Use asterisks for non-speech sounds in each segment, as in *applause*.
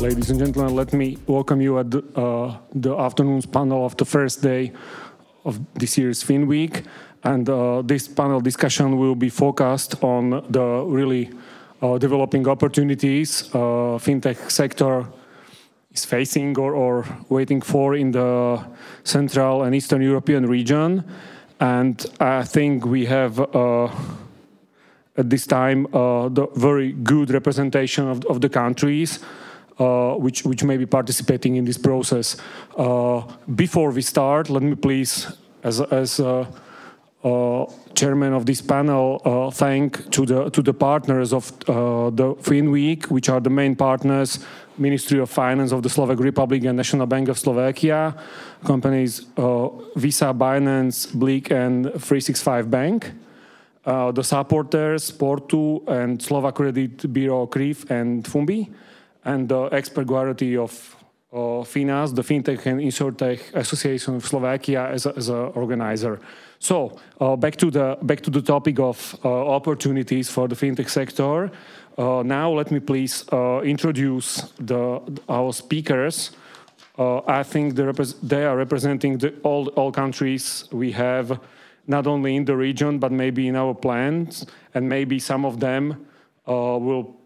ladies and gentlemen. Let me welcome you at the, uh, the afternoon's panel of the first day of this year's Fin Week. And uh, this panel discussion will be focused on the really uh, developing opportunities uh, fintech sector is facing or, or, waiting for in the Central and Eastern European region. And I think we have uh, at this time uh, the very good representation of, of the countries uh, which, which may be participating in this process. Uh, before we start, let me please, as, as uh, uh, chairman of this panel, uh, thank to the to the partners of the Fin Week, which are the main partners, Ministry of Finance of the Slovak Republic and National Bank of Slovakia, companies Visa, Binance, Bleak, and 365 Bank. Uh, the supporters, Portu and Slovak Credit Bureau, CRIF and Fumbi and the expert guarantee of uh, FINAS, the FinTech and InsurTech Association of Slovakia as an organizer. So uh, back to the back to the topic of uh, opportunities for the fintech sector. Uh, now let me please uh, introduce the our speakers. Uh, I think they are representing the, all all countries we have, not only in the region but maybe in our plans, and maybe some of them will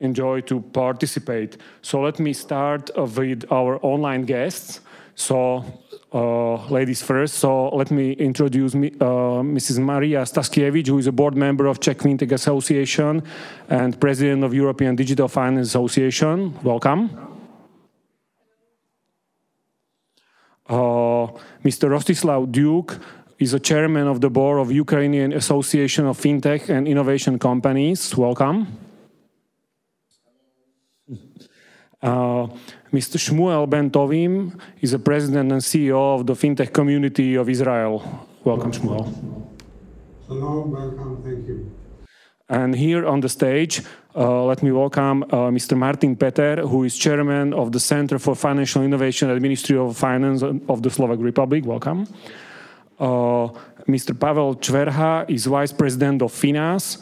enjoy to participate. So let me start with our online guests. So, uh, ladies first. So let me introduce me, uh, Mrs. Maria Staszkiewicz, who is a board member of Czech FinTech Association and president of European Digital Finance Association. Welcome. Uh, Mr. Rostislav Duke is a chairman of the board of Ukrainian Association of FinTech and Innovation Companies. Welcome. Uh, Mr. Shmuel Ben Tovim is the president and CEO of the fintech community of Israel. Welcome, Shmuel. Hello, welcome, thank you. And here on the stage, uh, let me welcome uh, Mr. Martin Peter, who is chairman of the Center for Financial Innovation at the Ministry of Finance of the Slovak Republic. Welcome. Uh, Mr. Pavel Čverha is vice president of FINAS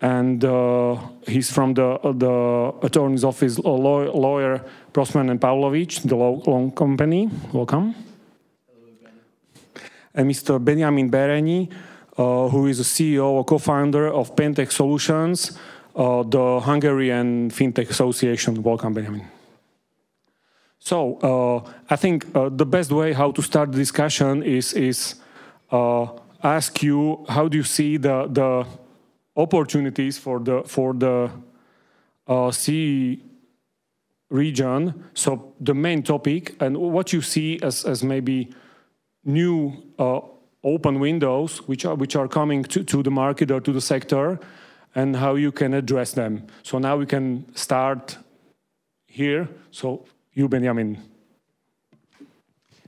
and uh, he's from the the attorney's office lawyer, lawyer Prosman and Pavlovich, the law, loan company. Welcome. And Mr. Benjamin Bereni, uh, who is the CEO or co-founder of Pentech Solutions, uh, the Hungarian FinTech Association. Welcome, Benjamin. So uh, I think uh, the best way how to start the discussion is is uh, ask you how do you see the the opportunities for the for the uh, CE region. So the main topic and what you see as as maybe new uh, open windows which are which are coming to, to the market or to the sector and how you can address them. So now we can start here. So you, Benjamin.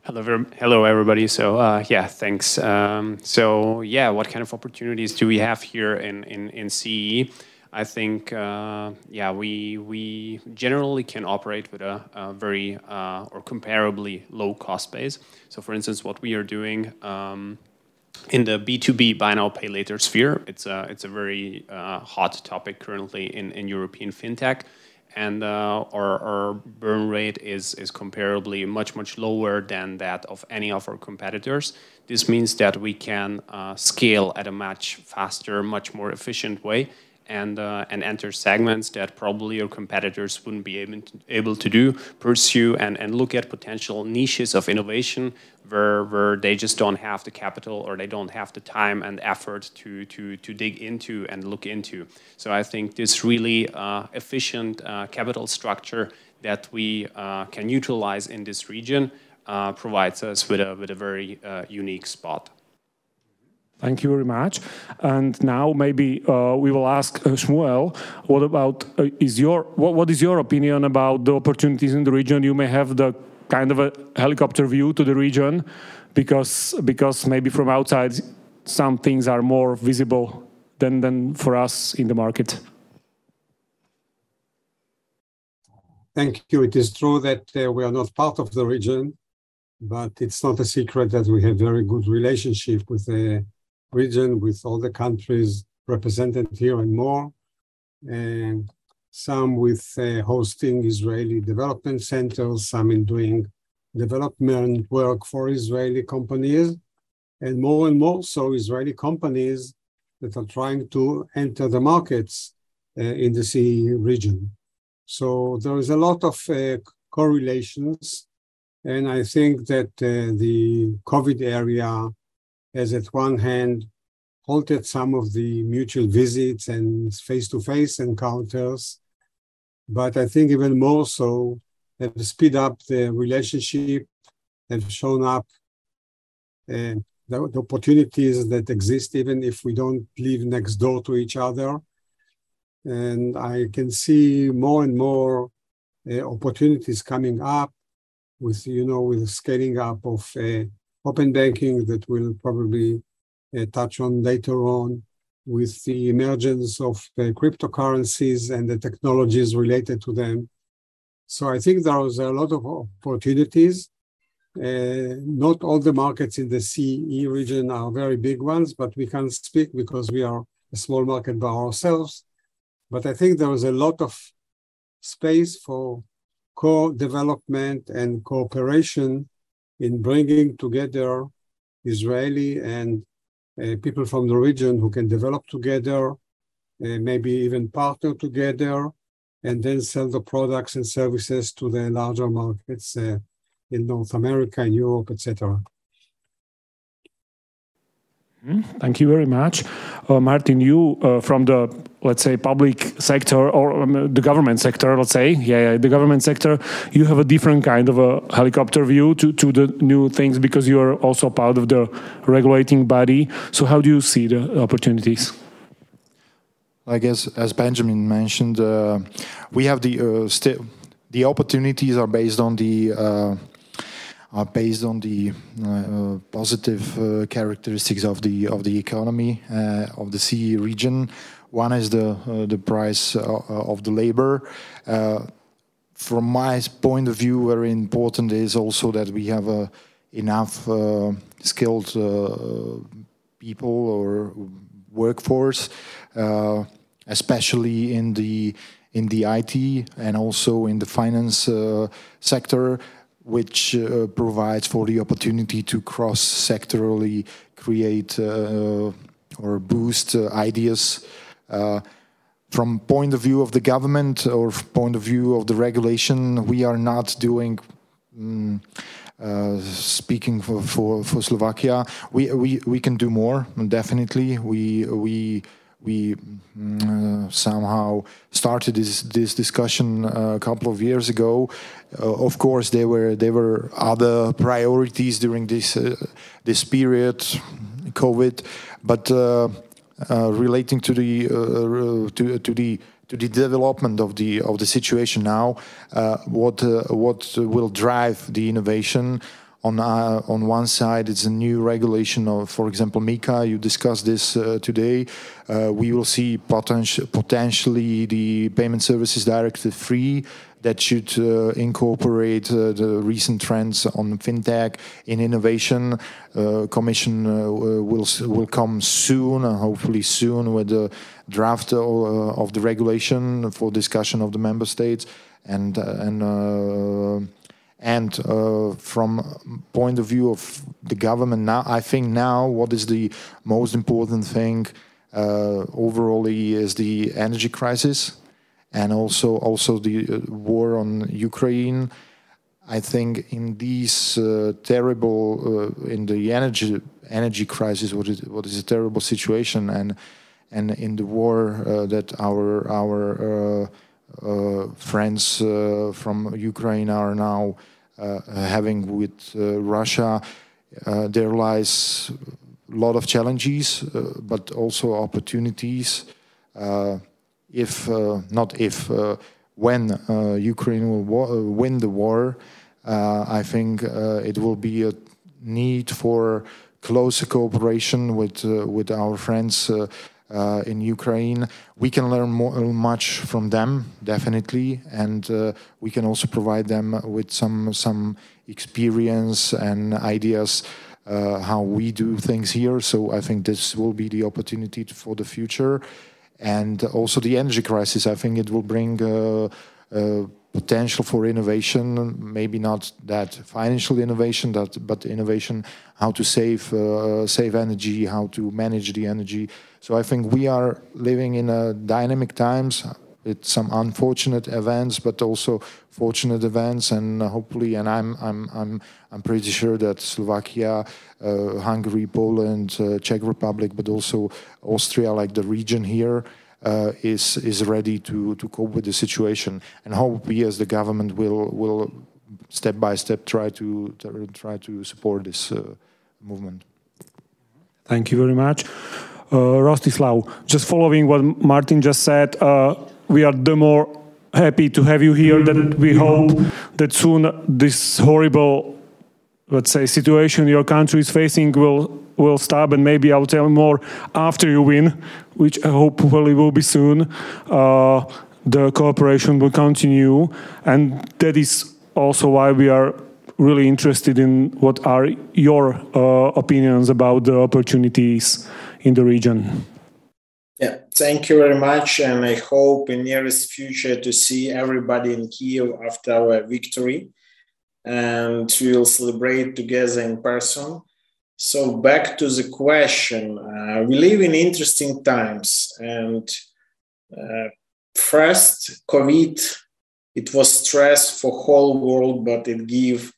Hello, hello, everybody. So uh, yeah, thanks. Um, so yeah, what kind of opportunities do we have here in in, in CE? I think uh, yeah, we we generally can operate with a, a very uh, or comparably low cost base. So for instance, what we are doing. Um, in the B2B buy now pay later sphere, it's a it's a very uh, hot topic currently in, in European fintech and uh, our, our, burn rate is, is comparably much, much lower than that of any of our competitors. This means that we can uh, scale at a much faster, much more efficient way and, uh, and enter segments that probably your competitors wouldn't be able to, able to do, pursue and, and look at potential niches of innovation where, where they just don't have the capital or they don't have the time and effort to, to, to dig into and look into. So I think this really uh, efficient uh, capital structure that we uh, can utilize in this region uh, provides us with a, with a very uh, unique spot. Thank you very much. And now maybe uh, we will ask uh, Shmuel, what about uh, is your what, what is your opinion about the opportunities in the region? You may have the kind of a helicopter view to the region because because maybe from outside some things are more visible than than for us in the market. Thank you. It is true that uh, we are not part of the region, but it's not a secret that we have very good relationship with the region with all the countries represented here and more. And some with uh, hosting Israeli development centers, some in doing development work for Israeli companies, and more and more so Israeli companies that are trying to enter the markets uh, in the CE region. So there is a lot of uh, correlations, and I think that uh, the COVID area has, at one hand, halted some of the mutual visits and face-to-face encounters, but I think even more so have speed up the relationship, have shown up uh, the, the, opportunities that exist even if we don't live next door to each other. And I can see more and more uh, opportunities coming up with, you know, with scaling up of uh, open banking that we'll probably uh, touch on later on with the emergence of uh, cryptocurrencies and the technologies related to them. So I think there is a lot of opportunities. Uh, not all the markets in the CE region are very big ones, but we can speak because we are a small market by ourselves. But I think there is a lot of space for co-development and cooperation in bringing together Israeli and uh, people from the region who can develop together, uh, maybe even partner together, and then sell the products and services to the larger markets uh, in North America, in Europe, etc. Thank you very much. Uh, Martin, you uh, from the, let's say, public sector or um, the government sector, let's say, yeah, yeah, the government sector, you have a different kind of a helicopter view to, to the new things because you are also part of the regulating body. So, how do you see the opportunities? I guess, as Benjamin mentioned, uh, we have the uh, the opportunities are based on the uh, are based on the uh, positive uh, characteristics of the of the economy uh, of the CE region. One is the the price of the labor. from my point of view, very important is also that we have enough skilled people or workforce, uh, especially in the in the IT and also in the finance uh, sector, which uh, provides for the opportunity to cross-sectorally create uh, or boost uh, ideas uh, from point of view of the government or point of view of the regulation. We are not doing. Um, speaking for, for, for Slovakia, we, we, we can do more. Definitely, we we we mm, uh, somehow started this this discussion uh, a couple of years ago. Uh, of course, there were there were other priorities during this uh, this period, COVID, but uh, uh, relating to the to to the to the development of the of the situation now, what what will drive the innovation on uh, on one side, it's a new regulation of, for example, MiCA. You discussed this uh, today. Uh, we will see potenti potentially the Payment Services Directive 3 that should uh, incorporate uh, the recent trends on fintech in innovation. Uh, Commission will will come soon, hopefully soon, with the draft of the regulation for discussion of the member states and and and uh, from point of view of the government now, I think now what is the most important thing uh, overall is the energy crisis, and also also the uh, war on Ukraine. I think in these uh, terrible uh, in the energy energy crisis, what is what is a terrible situation, and and in the war uh, that our our friends from Ukraine are now Uh, uh, having with uh, Russia, uh, there lies a lot of challenges, uh, but also opportunities. if not if when Ukraine will win the war, I think it will be a need for closer cooperation with with our friends uh, in Ukraine. We can learn more, much from them, definitely, and uh, we can also provide them with some some experience and ideas uh, how we do things here. So I think this will be the opportunity for the future. and also the energy crisis. I think it will bring potential for innovation, maybe not that financial innovation, that, but innovation, how to save, uh, save energy, how to manage the energy. So I think we are living in a dynamic times with some unfortunate events, but also fortunate events, and hopefully, and I'm I'm I'm I'm pretty sure that Slovakia, uh, Hungary, Poland, uh, Czech Republic, but also Austria, like the region here, uh, is is ready to to cope with the situation, and hope we as the government will will step by step try to, try to support this uh, movement. Thank you very much. Uh, Rostislav, just following what Martin just said, uh, we are the more happy to have you here that we hope that soon this horrible let's say situation your country is facing will will stop and maybe I'll tell more after you win, which hopefully will be soon. Uh, the cooperation will continue, and that is also why we are really interested in what are your uh, opinions about the opportunities in the region. Yeah, thank you very much, and I hope in nearest future to see everybody in Kiev after our victory, and we'll celebrate together in person. So back to the question, uh, we live in interesting times, and uh, first COVID, it was stress for whole world, but it gave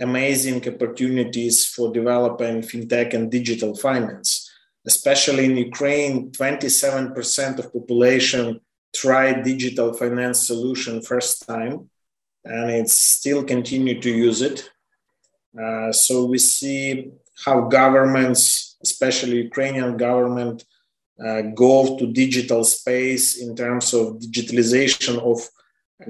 amazing opportunities for developing fintech and digital finance. Especially in Ukraine, 27% of population tried digital finance solution first time, and it's still continue to use it. Uh, so we see how governments, especially Ukrainian government, uh, go to digital space in terms of digitalization of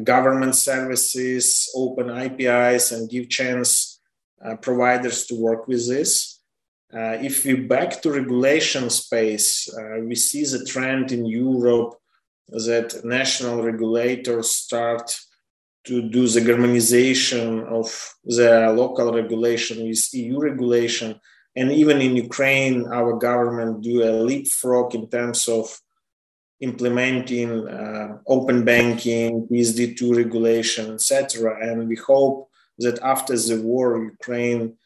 government services, open APIs, and give chance uh, providers to work with this. Uh, if we back to regulation space, uh, we see the trend in Europe that national regulators start to do the Germanization of the local regulation with EU regulation. And even in Ukraine, our government do a leapfrog in terms of implementing uh, open banking, PSD2 regulation, etc. And we hope that after the war, Ukraine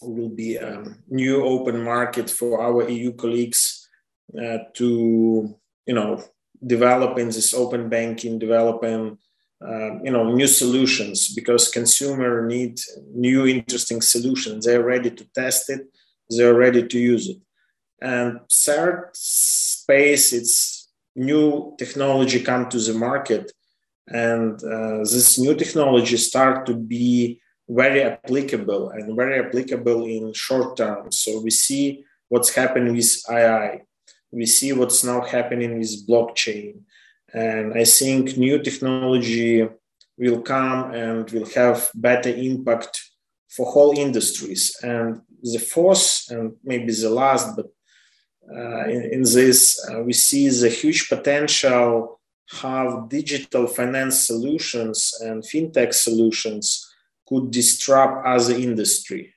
will be a new open market for our EU colleagues uh, to, you know, develop in this open banking, developing uh, you know new solutions because consumer need new interesting solutions. They're ready to test it. They're ready to use it. And third space it's new technology come to the market. And uh, this new technology start to be very applicable and very applicable in short term. So we see what's happening with ai we see what's now happening with blockchain and I think new technology will come and will have better impact for whole industries. And the fourth, and maybe the last, but uh, in, in, this, uh, we see the huge potential how digital finance solutions and fintech solutions could disrupt other industry.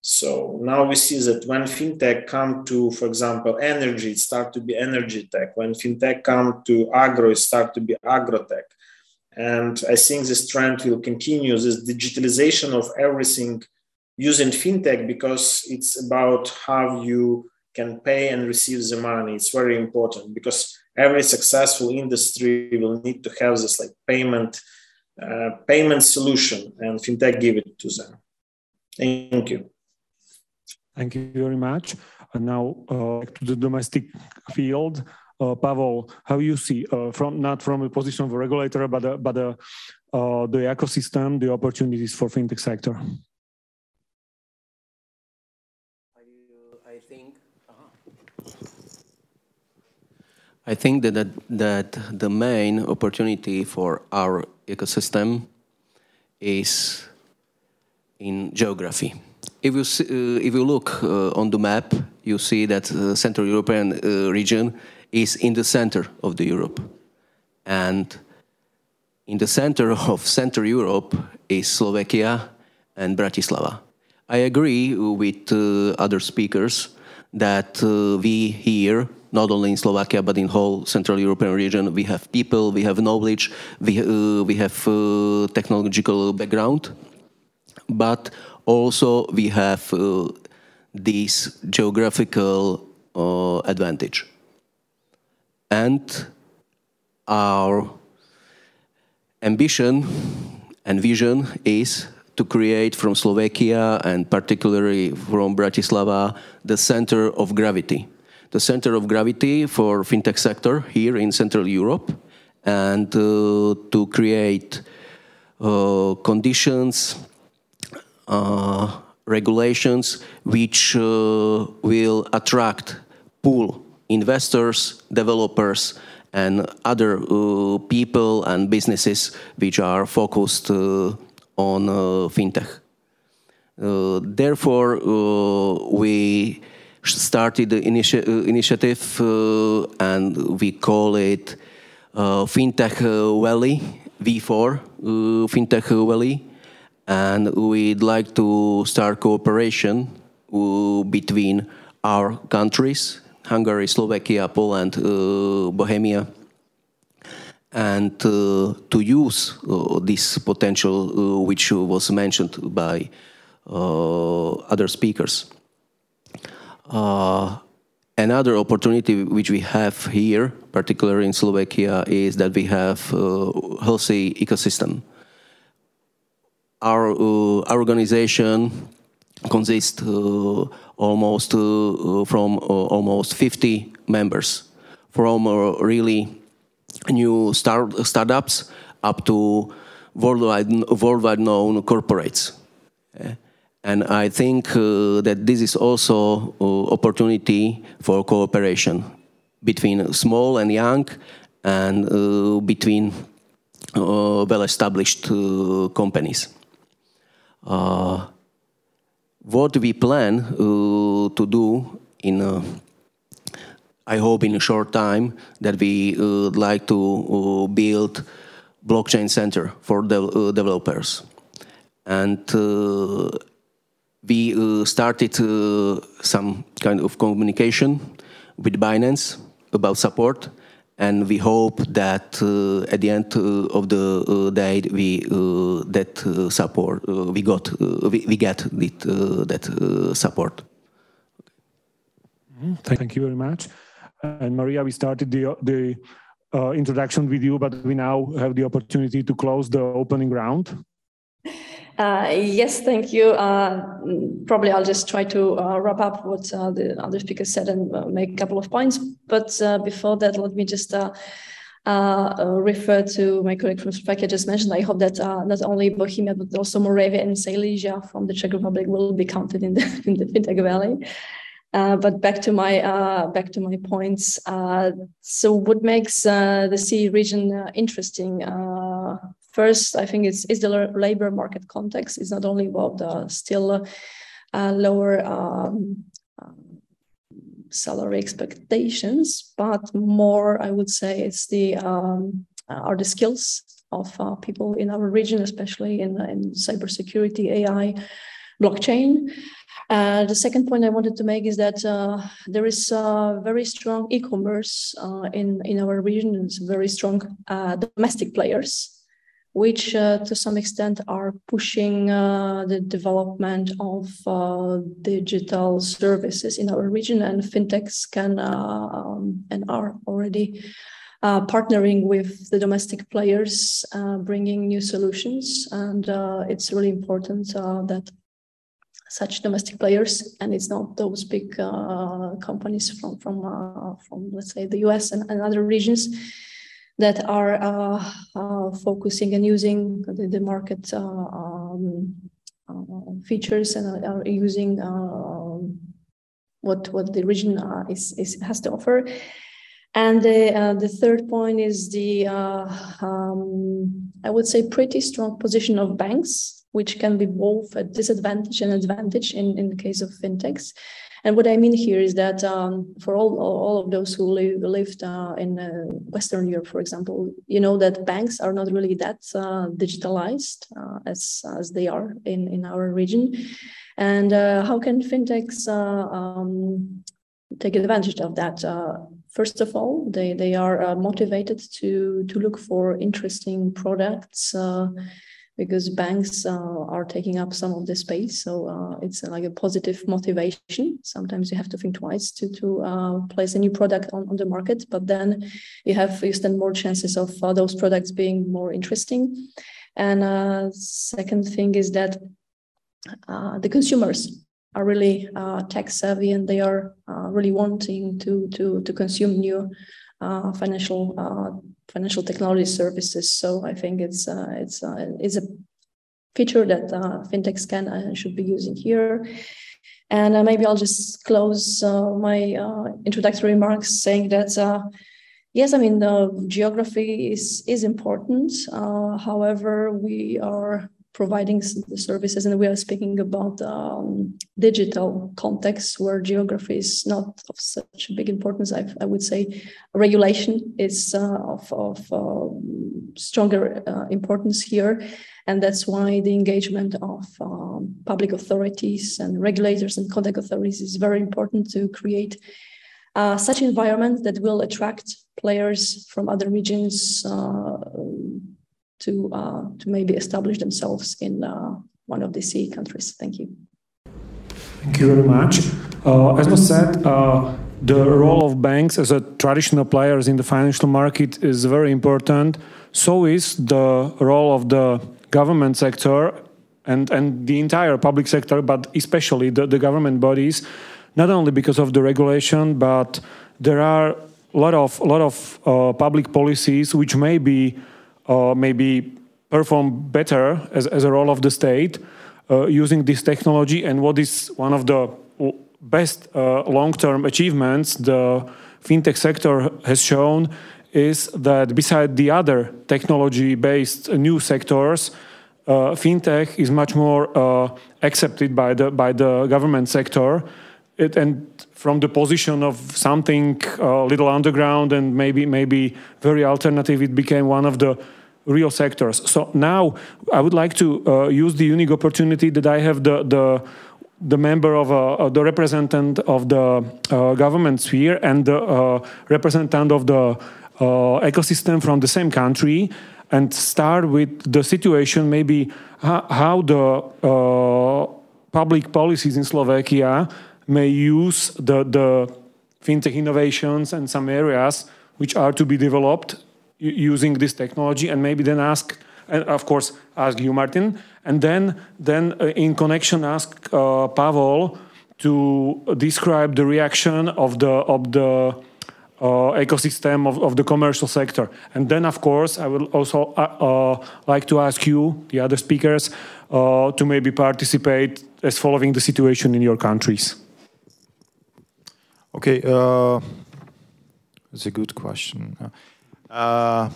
So now we see that when fintech come to, for example, energy, it start to be energy tech. When fintech come to agro, it start to be agrotech. And I think this trend will continue, this digitalization of everything using fintech because it's about how you can pay and receive the money. It's very important because every successful industry will need to have this like payment uh, payment solution and fintech give it to them. Thank you. Thank you very much. And now uh, to the domestic field. Uh, Pavel, how do you see uh, from not from a position of a regulator, but uh, but uh, uh, the ecosystem, the opportunities for fintech sector? I think I think that, that that the main opportunity for our ecosystem is in geography if you, see, uh, if you look uh, on the map, you see that the Central European uh, region is in the center of the Europe. And in the center *laughs* of Central Europe is Slovakia and Bratislava. I agree with uh, other speakers that uh, we here not only in Slovakia but in whole Central European region. We have people, we have knowledge, we uh, we have uh, technological background, but also we have uh, this geographical uh, advantage, and our ambition and vision is to create from Slovakia and particularly from Bratislava the center of gravity. The center of gravity for fintech sector here in Central Europe and uh, to create uh, conditions, regulations which uh, will attract pool investors, developers, and other uh, people and businesses which are focused uh, on uh, fintech. Uh, therefore, uh, we started the initi initiative and we call it Fintech Valley, V4 Fintech Valley. And we'd like to start cooperation between our countries, Hungary, Slovakia, Poland, Bohemia, and uh, to use uh, this potential uh, which was mentioned by other speakers. another opportunity which we have here, particularly in Slovakia, is that we have healthy ecosystem. Our, our organization consists almost from almost 50 members from really new start, startups up to worldwide, worldwide known corporates. And I think uh, that this is also uh, opportunity for cooperation between small and young and uh, between uh, well-established uh, companies. Uh, what we plan to do in I hope in a short time that we would uh, like to uh, build blockchain center for the uh, developers. And we started some kind of communication with Binance about support and we hope that uh, at the end uh, of the uh, day we that support we got we, we, get it, that support. Thank you very much. And Maria, we started the, the uh, introduction with you, but we now have the opportunity to close the opening round. Uh, yes, thank you. Uh, probably I'll just try to uh, wrap up what uh, the other speakers said and uh, make a couple of points. But before that, let me just refer to my colleague from Slovakia just mentioned. I hope that not only Bohemia, but also Moravia and Silesia from the Czech Republic will be counted in the, *laughs* in the FinTech Valley. But back to my back to my points. So, what makes the CE region interesting? Uh, first, I think it's is the labor market context. It's not only about the still lower um, salary expectations, but more, I would say, it's the um, are the skills of people in our region, especially in in cybersecurity, AI, blockchain. Uh, the second point I wanted to make is that uh, there is uh, very strong e-commerce uh, in in our region. It's very strong uh, domestic players, which uh, to some extent are pushing the development of digital services in our region, and fintechs can um, and are already. partnering with the domestic players, bringing new solutions, and it's really important that such domestic players, and it's not those big uh, companies from from uh, from let's say the US and, and other regions that are uh, uh focusing and using the, the market uh, um, uh, features and are using what what the region is, is has to offer. And the the third point is the um, I would say pretty strong position of banks which can be both a disadvantage and advantage in, in the case of fintechs. And what I mean here is that um, for all, all of those who live, lived uh, in uh, Western Europe, for example, you know that banks are not really that uh, digitalized uh, as, as they are in, in our region. And uh, how can fintechs uh, um, take advantage of that? First of all, they they are motivated to to look for interesting products because banks uh, are taking up some of the space. So uh, it's like a positive motivation. Sometimes you have to think twice to to uh, place a new product on, on the market, but then you have you stand more chances of uh, those products being more interesting. And uh, second thing is that uh, the consumers are really tech savvy and they are really wanting to to to consume new financial financial technology services. So I think it's uh, it's uh, it's a feature that uh, fintechs can and should be using here. And maybe I'll just close my introductory remarks saying that yes, I mean the geography is is important. Uh, however, we are providing the services, and we are speaking about um, digital context where geography is not of such a big importance. I, I would say regulation is uh, of, of uh, stronger uh, importance here, and that's why the engagement of um, public authorities and regulators and contact authorities is very important to create uh, such environment that will attract players from other regions uh, to uh, to maybe establish themselves in uh, one of the CE countries. Thank you. Thank you very much. Uh, as was said, uh, the role of banks as a traditional players in the financial market is very important. So is the role of the government sector and, and the entire public sector, but especially the, the government bodies, not only because of the regulation, but there are a lot of, lot of uh, public policies which may be uh, maybe perform better as, as a role of the state uh, using this technology. And what is one of the best uh, long-term achievements the fintech sector has shown is that beside the other technology-based new sectors, uh, fintech is much more uh, accepted by the by the government sector, it, and from the position of something a uh, little underground and maybe maybe very alternative, it became one of the real sectors. So now I would like to uh, use the unique opportunity that I have the the the member of uh, the representative of the uh, government sphere and the uh, representative of the uh, ecosystem from the same country and start with the situation maybe how the uh, public policies in Slovakia may use the, the fintech innovations and some areas which are to be developed using this technology and maybe then ask and of course ask you martin and then then uh, in connection ask uh, pavel to describe the reaction of the of the uh, ecosystem of, of the commercial sector. And then of course i will also uh, uh, like to ask you the other speakers uh, to maybe participate as following the situation in your countries. Okay it's a good question uh,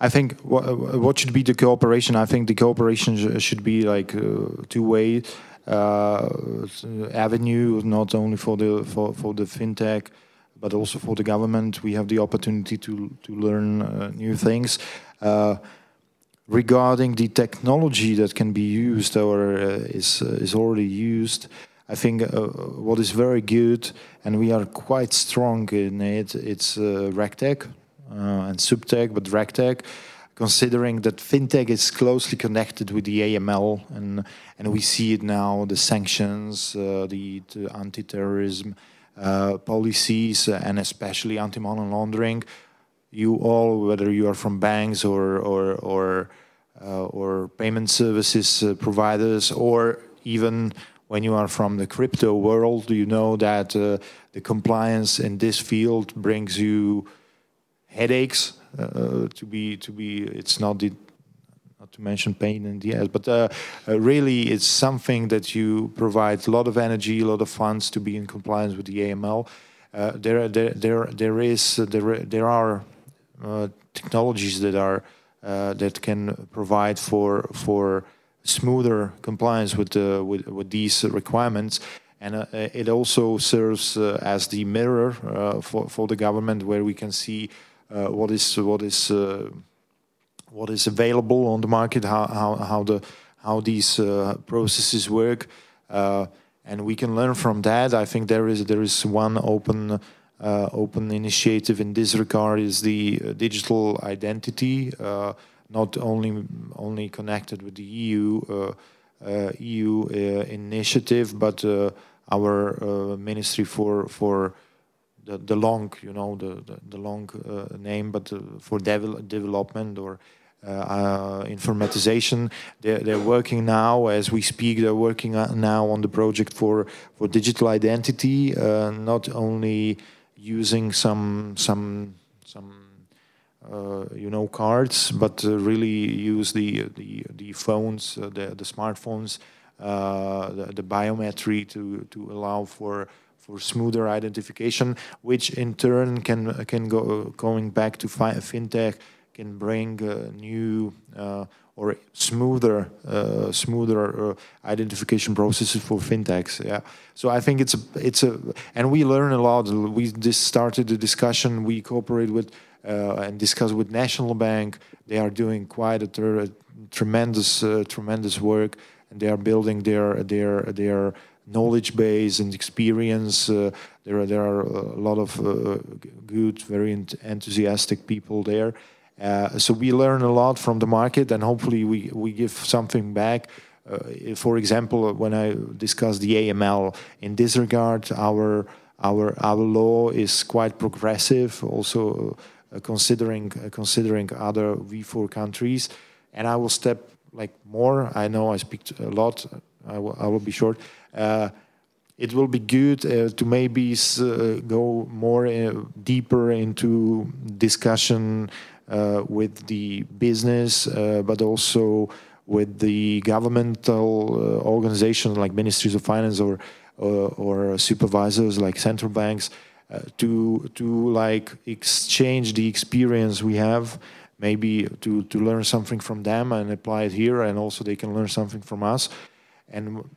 I think what, should be the cooperation? I think the cooperation should be like uh, two way uh, avenue, not only for the for, for the fintech, but also for the government. We have the opportunity to to learn uh, new things. Uh, regarding the technology that can be used or uh, is is already used, I think what is very good, and we are quite strong in it. It's uh, RegTech, and SupTech, but regtech, considering that fintech is closely connected with the AML, and and we see it now the sanctions, uh, the, the anti-terrorism uh, policies, and especially anti-money laundering. You all, whether you are from banks or or or uh, or payment services uh, providers, or even when you are from the crypto world, you know that uh, the compliance in this field brings you headaches uh, to be to be it's not the not to mention pain in the ass but uh, uh, really it's something that you provide a lot of energy a lot of funds to be in compliance with the AML uh, there there there there is uh, there there are uh, technologies that are that can provide for for smoother compliance with with, with these requirements. And uh, it also serves uh, as the mirror uh, for, for the government where we can see uh, Uh, what is what is uh, what is available on the market, how how how the how these uh, processes work, uh, and we can learn from that. I think there is there is one open uh, open initiative in this regard is the digital identity, not only only connected with the EU EU initiative, but our ministry for for the, the long, you know, the, the, the long uh, name, but uh, for devel development or uh, informatization. They're, they're, working now, as we speak, they're working now on the project for, for digital identity, not only using some, some, some uh, you know cards, but uh, really use the the the phones, uh, the the smartphones, the, the biometry to to allow for for smoother identification, which in turn can can go going back to fintech can bring uh, new uh, or smoother uh, smoother identification processes for fintechs. Yeah, so I think it's a it's a and we learn a lot. We just started the discussion. We cooperate with. and discuss with National Bank. They are doing quite a, tremendous, tremendous work, and they are building their their their knowledge base and experience. Uh, there are there are a lot of uh, good, very enthusiastic people there. Uh, so we learn a lot from the market, and hopefully we we give something back. Uh, for example, when I discuss the AML, in this regard, our our our law is quite progressive, also uh, considering considering other V4 countries. And I will step like more. I know I speak a lot. Will, I will be short. Uh, it will be good uh, to maybe uh, go more deeper into discussion with the business, but also with the governmental organizations like ministries of finance or or supervisors like central banks uh, to to like exchange the experience we have maybe to to learn something from them and apply it here and also they can learn something from us. And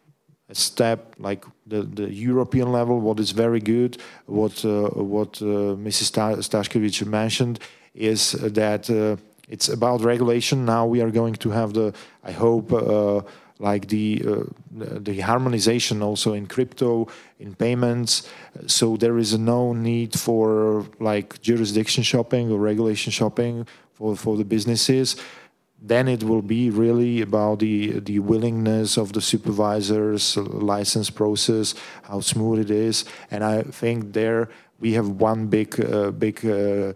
a step like the, the European level, what is very good, what uh, what uh, Mrs. Staszkiewicz mentioned is that uh, it's about regulation. Now we are going to have the, I hope, uh, like the uh, the harmonization also in crypto, in payments. So there is no need for like jurisdiction shopping or regulation shopping for for the businesses then it will be really about the the willingness of the supervisors license process how smooth it is. And i think there we have one big uh, big uh,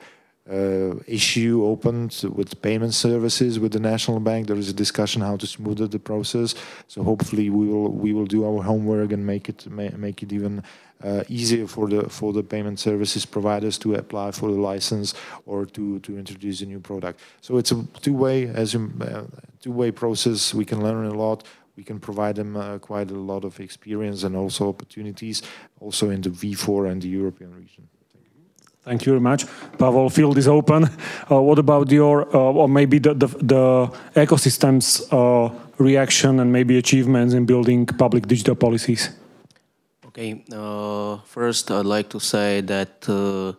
uh, issue opened with payment services with the national bank. There is a discussion how to smooth the process. So hopefully we will we will do our homework and make it make it even uh, easier for the for the payment services providers to apply for the license or to to introduce a new product. So it's a two-way as a uh, two-way process. We can learn a lot. We can provide them uh, quite a lot of experience and also opportunities, also in the V4 and the European region. Thank you very much. Pavel, field is open. Uh, what about your, uh, or maybe the, the, the ecosystem's uh, reaction and maybe achievements in building public digital policies? Okay, uh, first I'd like to say that uh,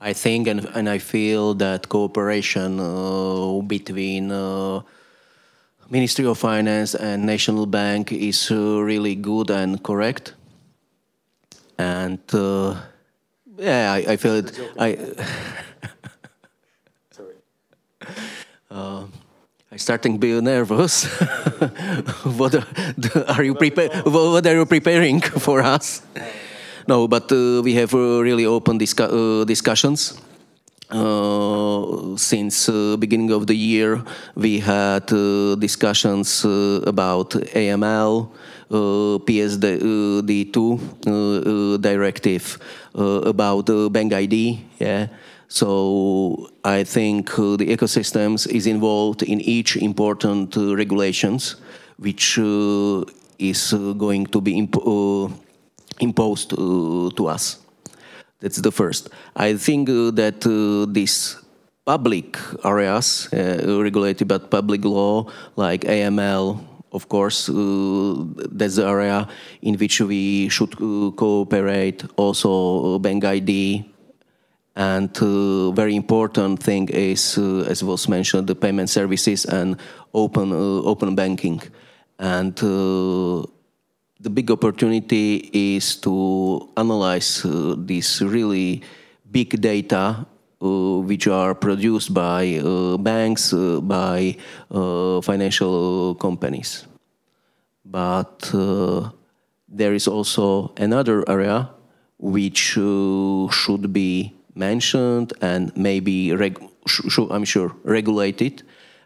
I think and, and I feel that cooperation uh, between uh, Ministry of Finance and National Bank is uh, really good and correct. And uh, yeah, I, I, feel it. I. *laughs* Sorry. *laughs* I'm starting to be nervous. what are you preparing? What are you preparing for us? No, but uh, we have uh, really open discu uh, discussions. Uh, since uh, beginning of the year, we had uh, discussions about AML, PSD2 directive, about Bank ID, yeah, so I think uh, the ecosystems is involved in each important uh, regulations, which uh, is uh, going to be imp uh, imposed uh, to us. That's the first. I think that this public areas regulated by public law, like AML, of course, that's the area in which we should cooperate. Also, Bank ID, and uh, very important thing is, uh, as was mentioned, the payment services and open uh, open banking. And uh, the big opportunity is to analyze uh, these really big data uh, which are produced by banks, by financial companies. But there is also another area which should be mentioned and maybe I'm sure regulated.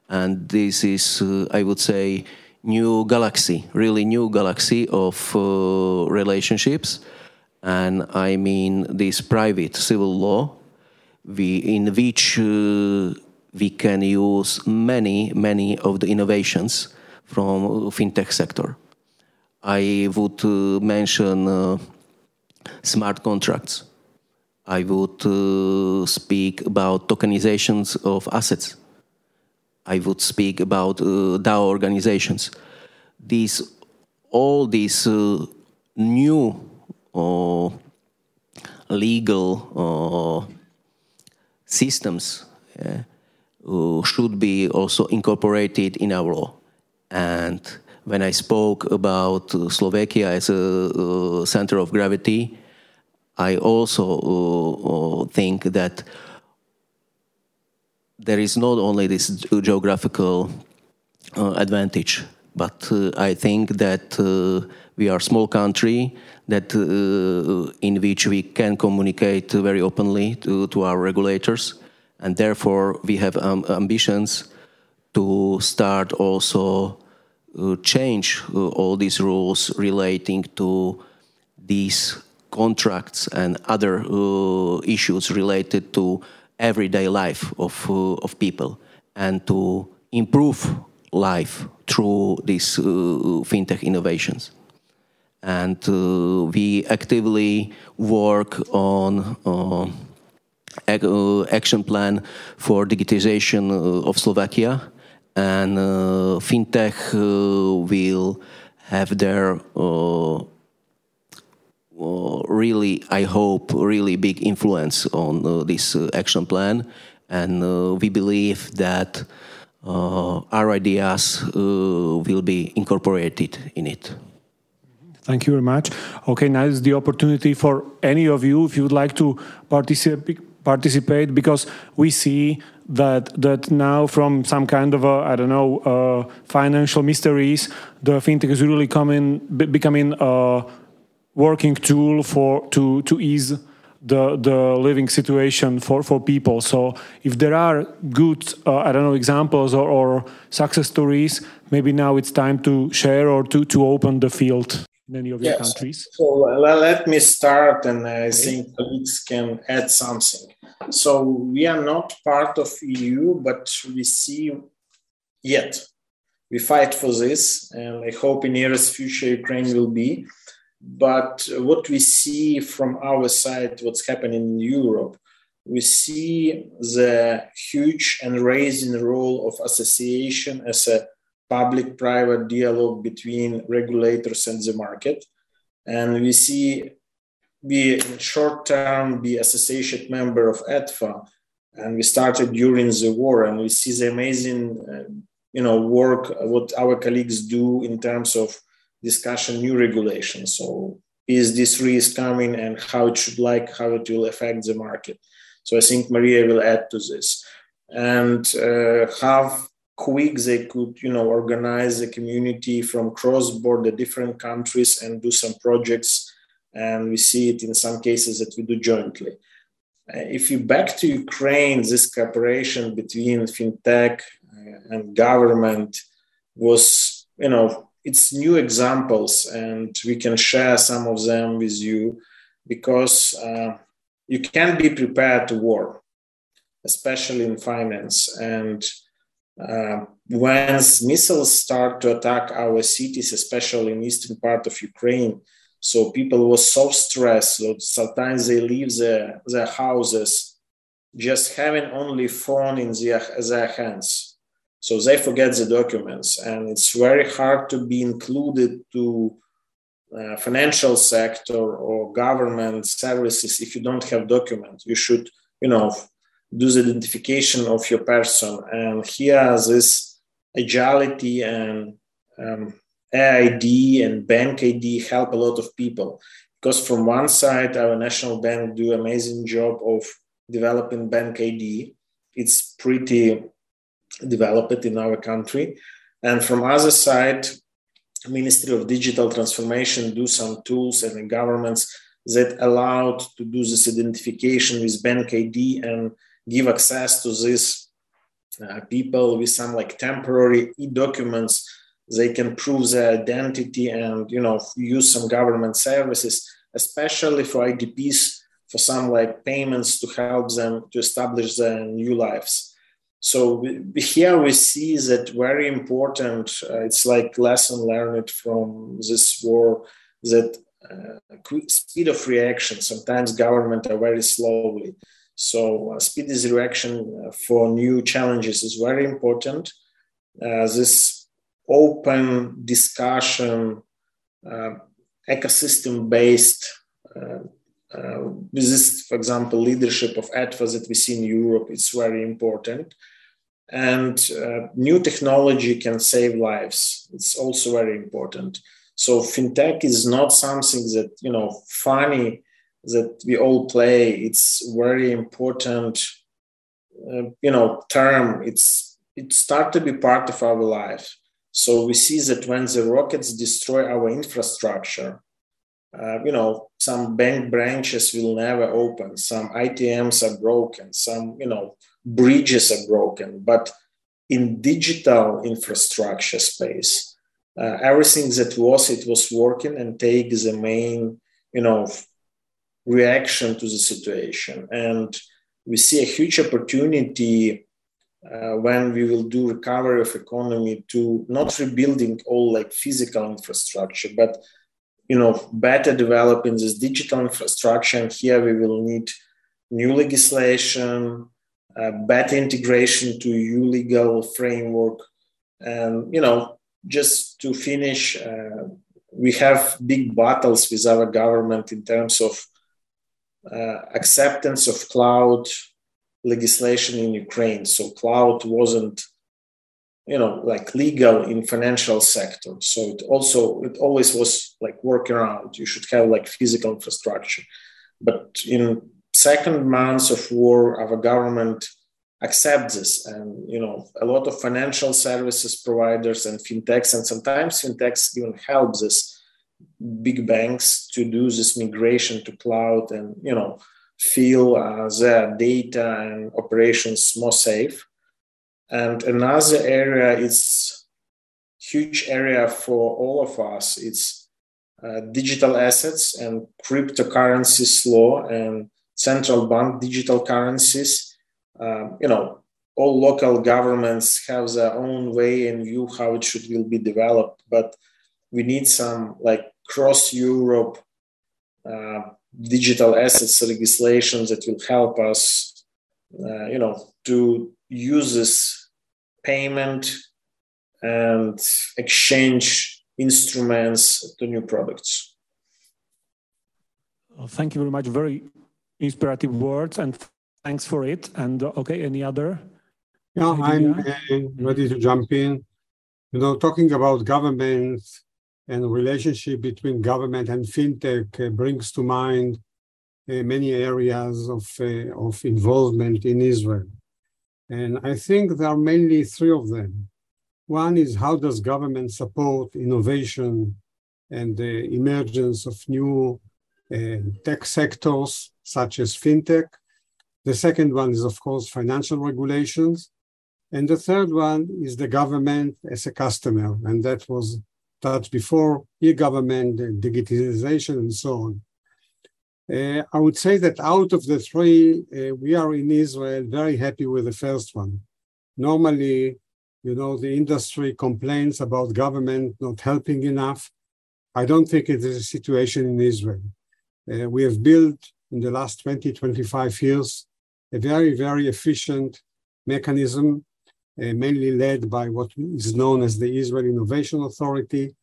And this is uh, i would say new galaxy really new galaxy of uh, relationships. And i mean this private civil law we, in which uh, we can use many many of the innovations from fintech sector. I would uh, mention uh, smart contracts i would uh, speak about tokenizations of assets I would speak about uh, DAO organizations. These, all these uh, new uh, legal uh, systems uh, should be also incorporated in our law. And when I spoke about Slovakia as a center of gravity, I also think that there is not only this geographical uh, advantage, but uh, I think that uh, we are a small country that uh, in which we can communicate very openly to, to our regulators, and therefore we have um, ambitions to start also uh, change uh, all these rules relating to these contracts and other issues related to everyday life of, uh, of people and to improve life through these uh, fintech innovations. And uh, we actively work on uh, action plan for digitization of Slovakia and fintech will have their uh, really, I hope, really big influence on uh, this uh, action plan. And we believe that our ideas will be incorporated in it. Thank you very much. Okay, now is the opportunity for any of you if you would like to participate participate because we see that that now from some kind of a I don't know uh, financial mysteries, the fintech is really coming becoming uh, working tool for to to ease the the living situation for for people. So if there are good uh, I don't know examples or, or, success stories, maybe now it's time to share or to to open the field in any of yes. your countries. So well, let me start, and I think colleagues can add something. So we are not part of EU, but we see yet. We fight for this, and I hope in nearest future Ukraine will be but what we see from our side, what's happening in Europe, we see the huge and raising role of association as a public private dialogue between regulators and the market. And we see we in short term be associate member of EDFA and we started during the war and we see the amazing uh, you know work what our colleagues do in terms of discussion new regulations. So is this risk coming and how it should like, how it will affect the market. So I think Maria will add to this and uh, how quick they could, you know, organize a community from cross-border different countries and do some projects. And we see it in some cases that we do jointly. Uh, if you back to Ukraine, this cooperation between fintech uh, and government was, you know, it's new examples and we can share some of them with you because uh, you can be prepared to war especially in finance. And uh, when missiles start to attack our cities especially in eastern part of ukraine so people were so stressed so sometimes they leave their, their houses just having only phone in their, their hands so they forget the documents, and it's very hard to be included to uh, financial sector or government services if you don't have documents. You should, you know, do the identification of your person, and here this agility and um, AID and bank ID help a lot of people. because from one side, our national bank do amazing job of developing bank ID. It's pretty developed in our country. And from other side, Ministry of Digital Transformation do some tools and governments that allowed to do this identification with bank ID and give access to these uh, people with some like temporary e-documents. They can prove their identity and you know use some government services, especially for IDPs for some like payments to help them to establish their new lives. So here we see that very important. Uh, it's like lesson learned from this war that uh, speed of reaction. Sometimes government are very slowly. So uh, speed is reaction uh, for new challenges is very important. Uh, this open discussion, uh, ecosystem-based uh, with this, for example, leadership of EDFA that we see in Europe, it's very important. And uh, new technology can save lives. It's also very important. So fintech is not something that you know funny that we all play. It's very important, uh, you know, term. It's it start to be part of our life. So we see that when the rockets destroy our infrastructure, uh, you know, some bank branches will never open, some ATMs are broken, some, you know, bridges are broken. But in digital infrastructure space, uh, everything that was, it was working and take the main, you know, reaction to the situation. And we see a huge opportunity uh, when we will do recovery of economy to not rebuilding all like physical infrastructure, but you know, better developing this digital infrastructure. And here we will need new legislation, better integration to EU legal framework. And, you know, just to finish, uh, we have big battles with our government in terms of uh, acceptance of cloud legislation in Ukraine. So cloud wasn't you know like legal in financial sector so it also it always was like working around you should have like physical infrastructure but in second months of war our government accepts this and you know a lot of financial services providers and fintechs and sometimes fintechs even help this big banks to do this migration to cloud and you know feel uh, their data and operations more safe and another area is huge area for all of us. It's uh, digital assets and cryptocurrencies law and central bank digital currencies. Um, you know, all local governments have their own way and view how it should will be developed, but we need some like cross Europe uh, digital assets legislation that will help us, uh, you know, to use this payment and exchange instruments to new products. Thank you very much. Very inspirative words, and thanks for it. And uh, okay, any other? Yeah, I'm uh, ready to jump in. You know, talking about government and relationship between government and fintech uh, brings to mind many areas of, of involvement in Israel. And I think there are mainly three of them. One is how does government support innovation and the emergence of new uh, tech sectors such as fintech. The second one is, of course, financial regulations. And the third one is the government as a customer. And that was touched before e-government, digitalization, and so on. Uh, I would say that out of the three, uh, we are in Israel very happy with the first one. Normally, you know, the industry complains about government not helping enough. I don't think it is a situation in Israel. Uh, we have built in the last 20, 25 years a very, very efficient mechanism, uh, mainly led by what is known as the Israel Innovation Authority,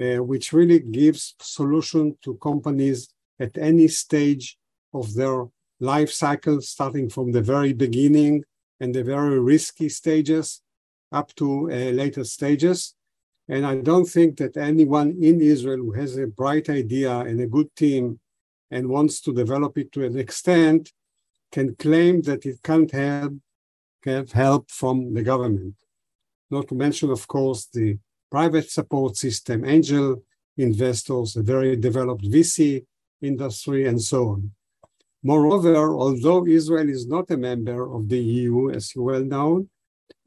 uh, which really gives solution to companies at any stage of their life cycle, starting from the very beginning and the very risky stages up to uh, later stages. And I don't think that anyone in Israel who has a bright idea and a good team and wants to develop it to an extent can claim that it can't have, have help from the government. Not to mention, of course, the private support system, angel investors, a very developed VC industry, and so on. Moreover, although Israel is not a member of the EU, as you well know,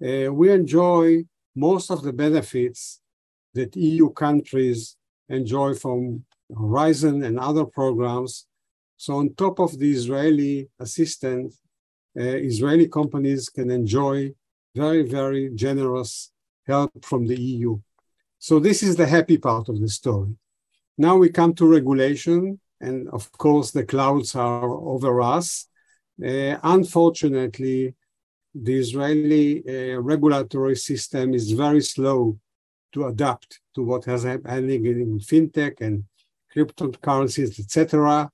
uh, we enjoy most of the benefits that EU countries enjoy from Horizon and other programs. So on top of the Israeli assistance, uh, Israeli companies can enjoy very, very generous help from the EU. So this is the happy part of the story. Now we come to regulation, and of course the clouds are over us. Uh, unfortunately, the Israeli uh, regulatory system is very slow to adapt to what has happening in fintech and cryptocurrencies, etc.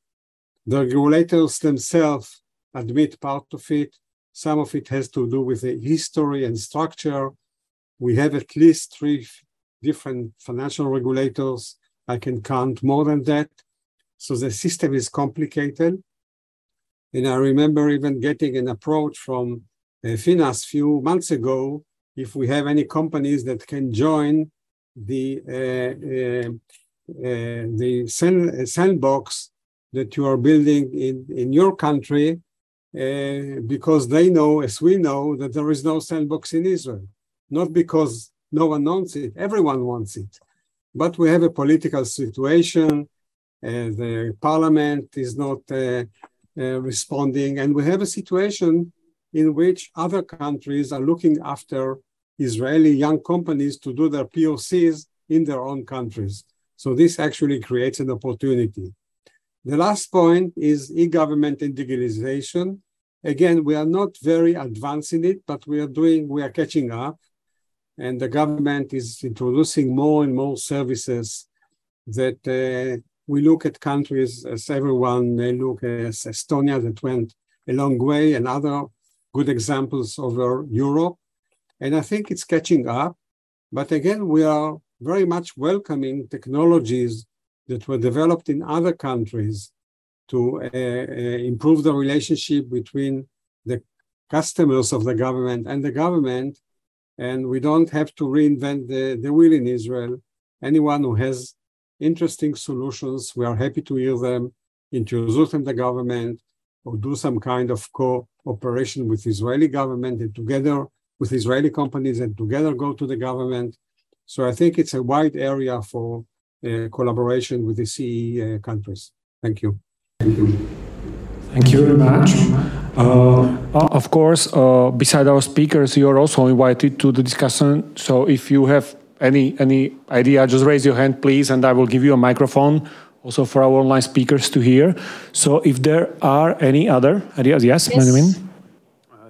The regulators themselves admit part of it. Some of it has to do with the history and structure. We have at least three different financial regulators. I can count more than that. So the system is complicated. And I remember even getting an approach from uh, Finas a few months ago if we have any companies that can join the uh, uh, the sand, sandbox that you are building in, in your country uh, because they know, as we know, that there is no sandbox in Israel. Not because no one wants it. Everyone wants it. But we have a political situation. Uh, the parliament is not uh, uh, responding. And we have a situation in which other countries are looking after Israeli young companies to do their POCs in their own countries. So this actually creates an opportunity. The last point is e-government and digitalization. Again, we are not very advanced in it, but we are doing, we are catching up and the government is introducing more and more services that uh, we look at countries as everyone may look at Estonia that went a long way and other good examples over Europe. And I think it's catching up. But again, we are very much welcoming technologies that were developed in other countries to uh, uh, improve the relationship between the customers of the government and the government and we don't have to reinvent the, the wheel in Israel. Anyone who has interesting solutions, we are happy to hear them, introduce them to the government, or do some kind of cooperation with Israeli government and together with Israeli companies and together go to the government. So I think it's a wide area for uh, collaboration with the CE uh, countries. Thank you. Thank you. Thank you very much. Uh, of course, uh, beside our speakers, you are also invited to the discussion. So if you have any any idea, just raise your hand, please, and I will give you a microphone also for our online speakers to hear. So if there are any other ideas, yes, yes. Benjamin?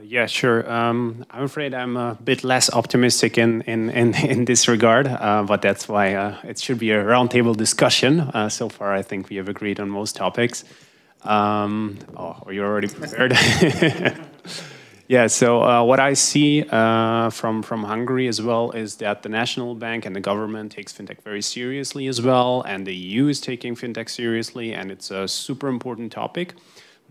Yeah, sure. Um, I'm afraid I'm a bit less optimistic in, in, *laughs* in, in this regard, uh, but that's why uh, it should be a roundtable discussion. Uh, so far, I think we have agreed on most topics. Um, oh, you're already prepared. *laughs* yeah. So uh, what I see uh, from from Hungary as well is that the national bank and the government takes fintech very seriously as well, and the EU is taking fintech seriously, and it's a super important topic.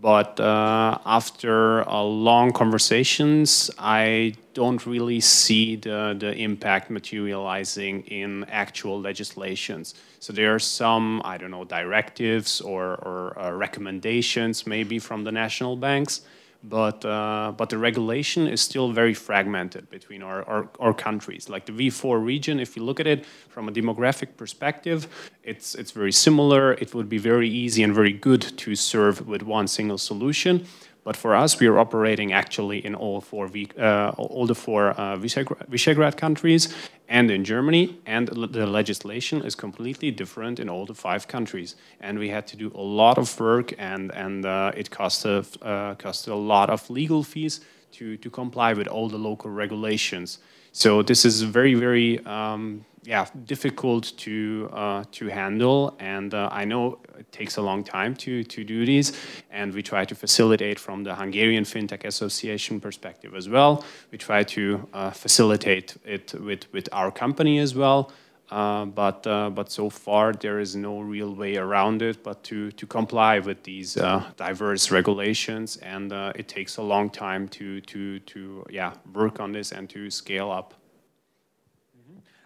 But uh, after a long conversations, I don't really see the, the impact materializing in actual legislations. So there are some, I don't know, directives or, or uh, recommendations maybe from the national banks, but uh, but the regulation is still very fragmented between our, our, our, countries. Like the V4 region, if you look at it from a demographic perspective, it's it's very similar. It would be very easy and very good to serve with one single solution. But for us, we are operating actually in all four uh, all the four uh, Visegrad countries and in Germany, and the legislation is completely different in all the five countries. And we had to do a lot of work, and and uh, it cost a, uh, cost a lot of legal fees to to comply with all the local regulations. So this is very very um, yeah difficult to uh, to handle, and uh, I know it takes a long time to to do these, and we try to facilitate from the Hungarian FinTech Association perspective as well. We try to uh, facilitate it with with our company as well. Uh, but uh, but so far there is no real way around it but to to comply with these uh, diverse regulations and uh, it takes a long time to to to yeah work on this and to scale up.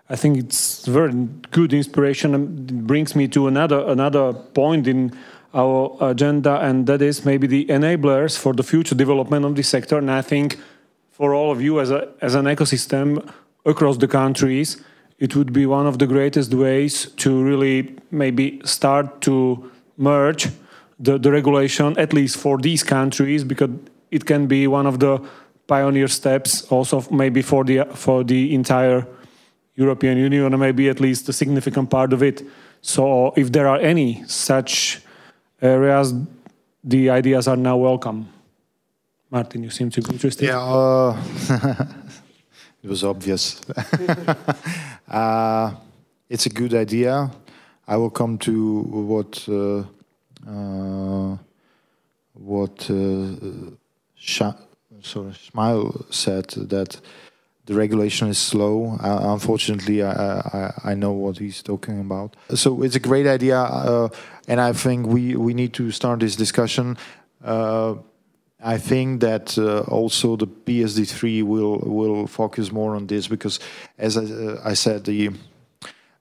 I think it's very good inspiration and brings me to another another point in our agenda and that is maybe the enablers for the future development of the sector. And I think for all of you as a as an ecosystem across the countries it would be one of the greatest ways to really maybe start to merge the, the regulation, at least for these countries, because it can be one of the pioneer steps also maybe for the, for the entire European Union, or maybe at least a significant part of it. So if there are any such areas, the ideas are now welcome. Martin, you seem to be interested. Yeah, uh, *laughs* it was obvious. *laughs* uh, it's a good idea. I will come to what uh, uh what uh, sorry, Shmuel said that the regulation is slow. Uh, unfortunately, I, I, I, know what he's talking about. So it's a great idea, uh, and I think we, we need to start this discussion. Uh, I think that uh, also the PSD3 will will focus more on this because, as I, uh, I said, the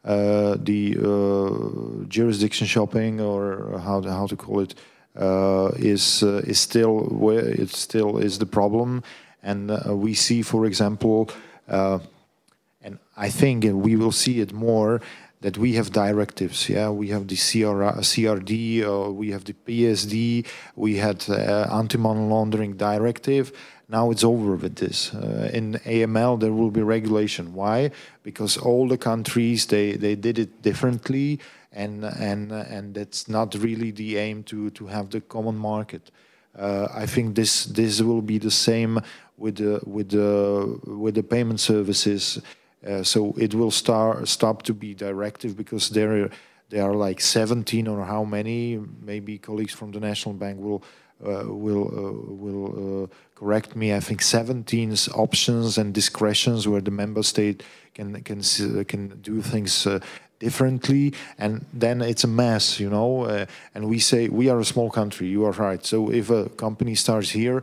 uh, the uh, jurisdiction shopping or how to, how to call it uh, is uh, is still where it still is the problem, and we see, for example, and I think we will see it more that we have directives. Yeah, we have the CR, CRD, uh, we have the PSD, we had uh, anti-money laundering directive. Now it's over with this. Uh, in AML, there will be regulation. Why? Because all the countries they, they did it differently, and and and that's not really the aim to to have the common market. Uh, I think this this will be the same with the with the with the payment services. Uh, so it will start stop to be directive because there there are like 17 or how many. Maybe colleagues from the national bank will uh, will uh, will uh, correct me. I think 17 options and discretions where the member state can can can do things uh, differently and then it's a mess you know uh, and we say we are a small country you are right so if a company starts here uh,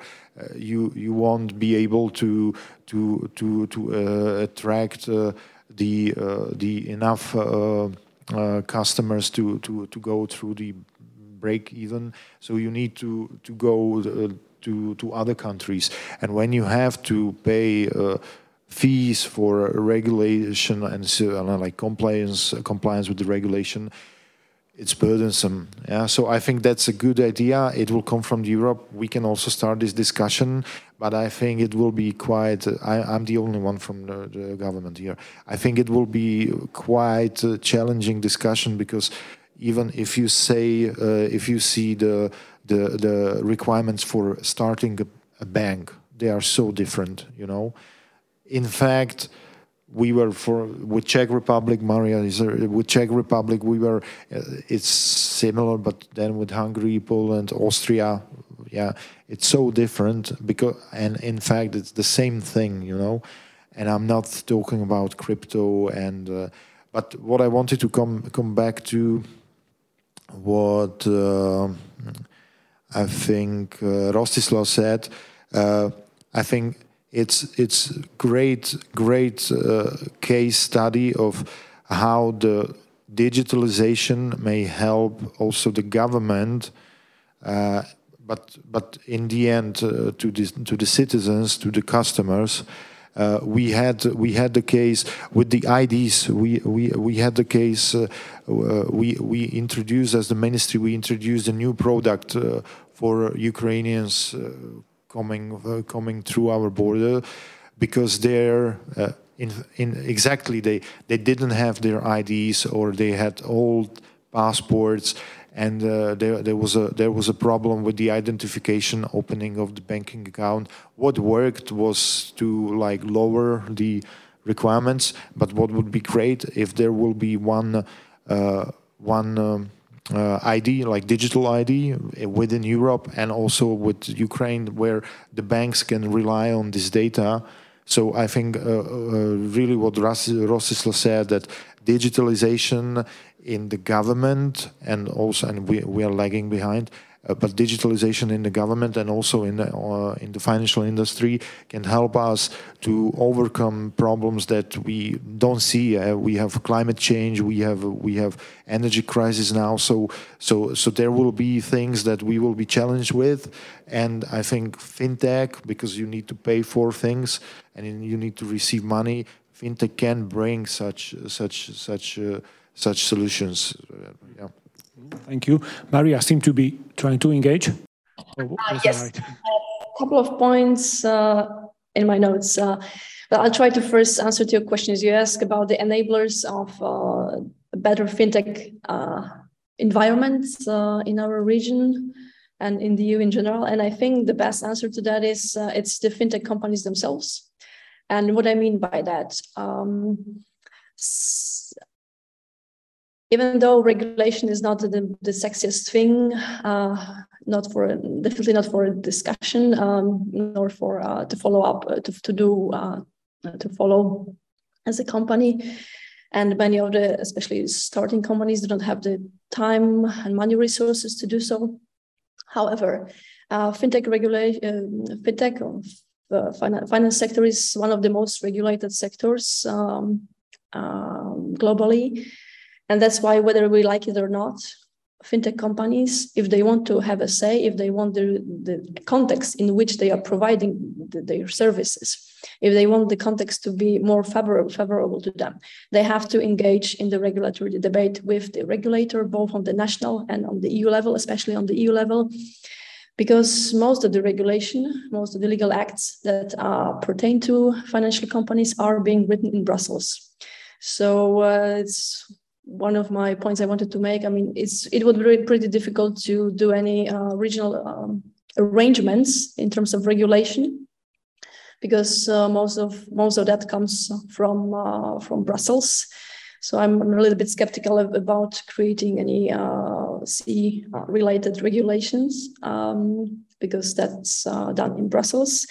you you won't be able to to to to uh, attract uh, the uh, the enough customers to to to go through the break even. So you need to to go to to other countries. And when you have to pay fees for regulation and like compliance compliance with the regulation it's burdensome. Yeah so i think that's a good idea. It will come from europe. We can also start this discussion but i think it will be quite I, am the only one from the, the, government here. I think it will be quite a challenging discussion because even if you say uh, if you see the, the the requirements for starting a, a bank they are so different you know? In fact, we were for with Czech Republic, Maria is with Czech Republic. We were, uh, it's similar, but then with Hungary, Poland, Austria, yeah, it's so different because, and in fact, it's the same thing, you know. And I'm not talking about crypto and, uh, but what I wanted to come come back to, what uh, I think uh, Rostislav said. Uh, I think it's it's great great uh, case study of how the digitalization may help also the government uh, but but in the end uh, to the to the citizens to the customers uh, we had we had the case with the IDs. We we we had the case. Uh, uh, we we introduced as the ministry. We introduced a new product for Ukrainians coming uh, coming through our border because they're uh, in, in exactly they they didn't have their IDs or they had old passports and uh, there, there was a there was a problem with the identification opening of the banking account. What worked was to like lower the requirements but what would be great if there will be one uh, one um, uh, ID, like digital ID, within Europe and also with Ukraine, where the banks can rely on this data. So I think uh, uh, really what Rostislav said that digitalization in the government and also and we, we are lagging behind uh, but digitalization in the government and also in the, uh, in the financial industry can help us to overcome problems that we don't see. Uh, we have climate change, we have we have energy crisis now. So so so there will be things that we will be challenged with, and I think fintech because you need to pay for things and you need to receive money. Fintech can bring such such such uh, such solutions. Uh, yeah. Thank you. Maria seemed to be trying to engage. Oh, uh, yes, right? a couple of points uh, in my notes. Uh, but I'll try to first answer to your questions. You ask about the enablers of uh, a better fintech uh, environment uh, in our region and in the EU in general. And I think the best answer to that is it's the fintech companies themselves. And what I mean by that, um, even though regulation is not the, the sexiest thing, uh, not for definitely not for discussion, um, nor for uh, to follow up uh, to to do uh, to follow as a company, and many of the especially starting companies don't have the time and money resources to do so. However, uh, fintech regulation, uh, fintech uh, finance, finance sector is one of the most regulated sectors um, um globally and that's why, whether we like it or not, fintech companies, if they want to have a say, if they want the, the context in which they are providing the, their services, if they want the context to be more favorable, favorable to them, they have to engage in the regulatory debate with the regulator, both on the national and on the EU level, especially on the EU level, because most of the regulation, most of the legal acts that uh, pertain to financial companies are being written in Brussels. So uh, it's one of my points I wanted to make. I mean, it's it would be pretty difficult to do any uh, regional um, arrangements in terms of regulation because uh, most of most of that comes from uh, from Brussels. So I'm a little bit skeptical about creating any uh, C uh, related regulations um, because that's uh, done in Brussels.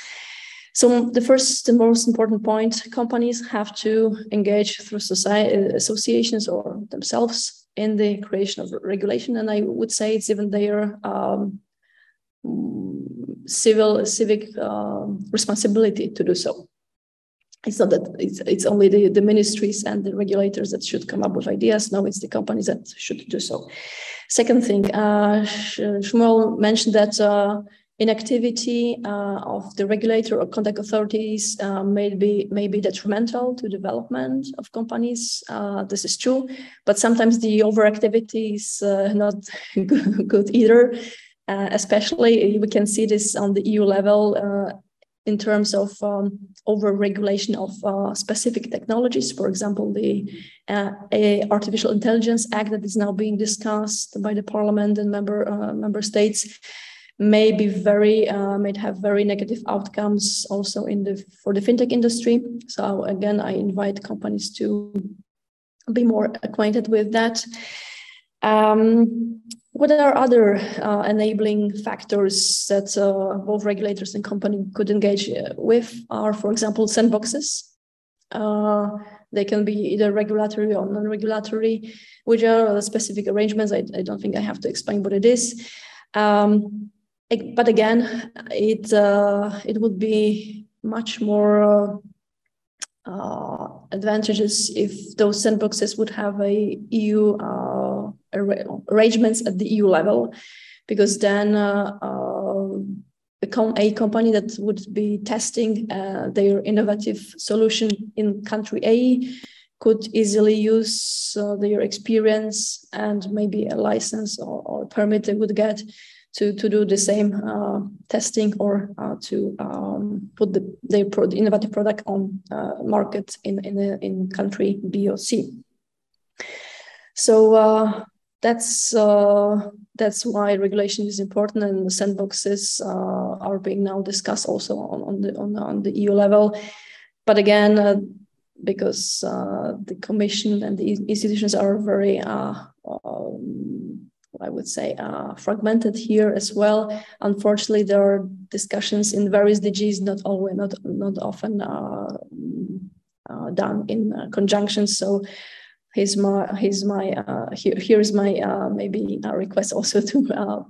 So the first and most important point, companies have to engage through society, associations or themselves in the creation of regulation. And I would say it's even their um, civil, civic um, responsibility to do so. It's not that it's, it's only the, the ministries and the regulators that should come up with ideas. No, it's the companies that should do so. Second thing, uh, Shmuel mentioned that uh, inactivity uh, of the regulator or contact authorities uh, may be may be detrimental to development of companies. Uh, this is true, but sometimes the overactivity is uh, not *laughs* good either. Uh, especially, we can see this on the EU level uh, in terms of um, over-regulation of specific technologies. For example, the Artificial Intelligence Act that is now being discussed by the Parliament and member member states may be very uh, may have very negative outcomes also in the for the fintech industry. So again, I invite companies to be more acquainted with that. Um, what are other uh, enabling factors that uh, both regulators and company could engage uh, with? Are, for example, sandboxes. Uh, they can be either regulatory or non-regulatory, which are specific arrangements. I, I, don't think I have to explain what it is. Um, but again, it uh, it would be much more uh, advantageous if those sandboxes would have a EU uh, arrangements at the EU level, because then uh, uh, a company that would be testing uh, their innovative solution in country A could easily use their experience and maybe a license or, or permit they would get to, to do the same uh, testing or uh, to um, put the, their innovative product on uh, market in, in, a, in country B or C. So uh, that's uh, that's why regulation is important and the sandboxes uh, are being now discussed also on, on, the, on, on the EU level. But again, because the Commission and the institutions are very I would say, uh, fragmented here as well. Unfortunately, there are discussions in various DGs, not always, not not often uh, uh, done in uh, conjunction. So here's my here's my uh, here here's my uh, maybe request also *laughs* to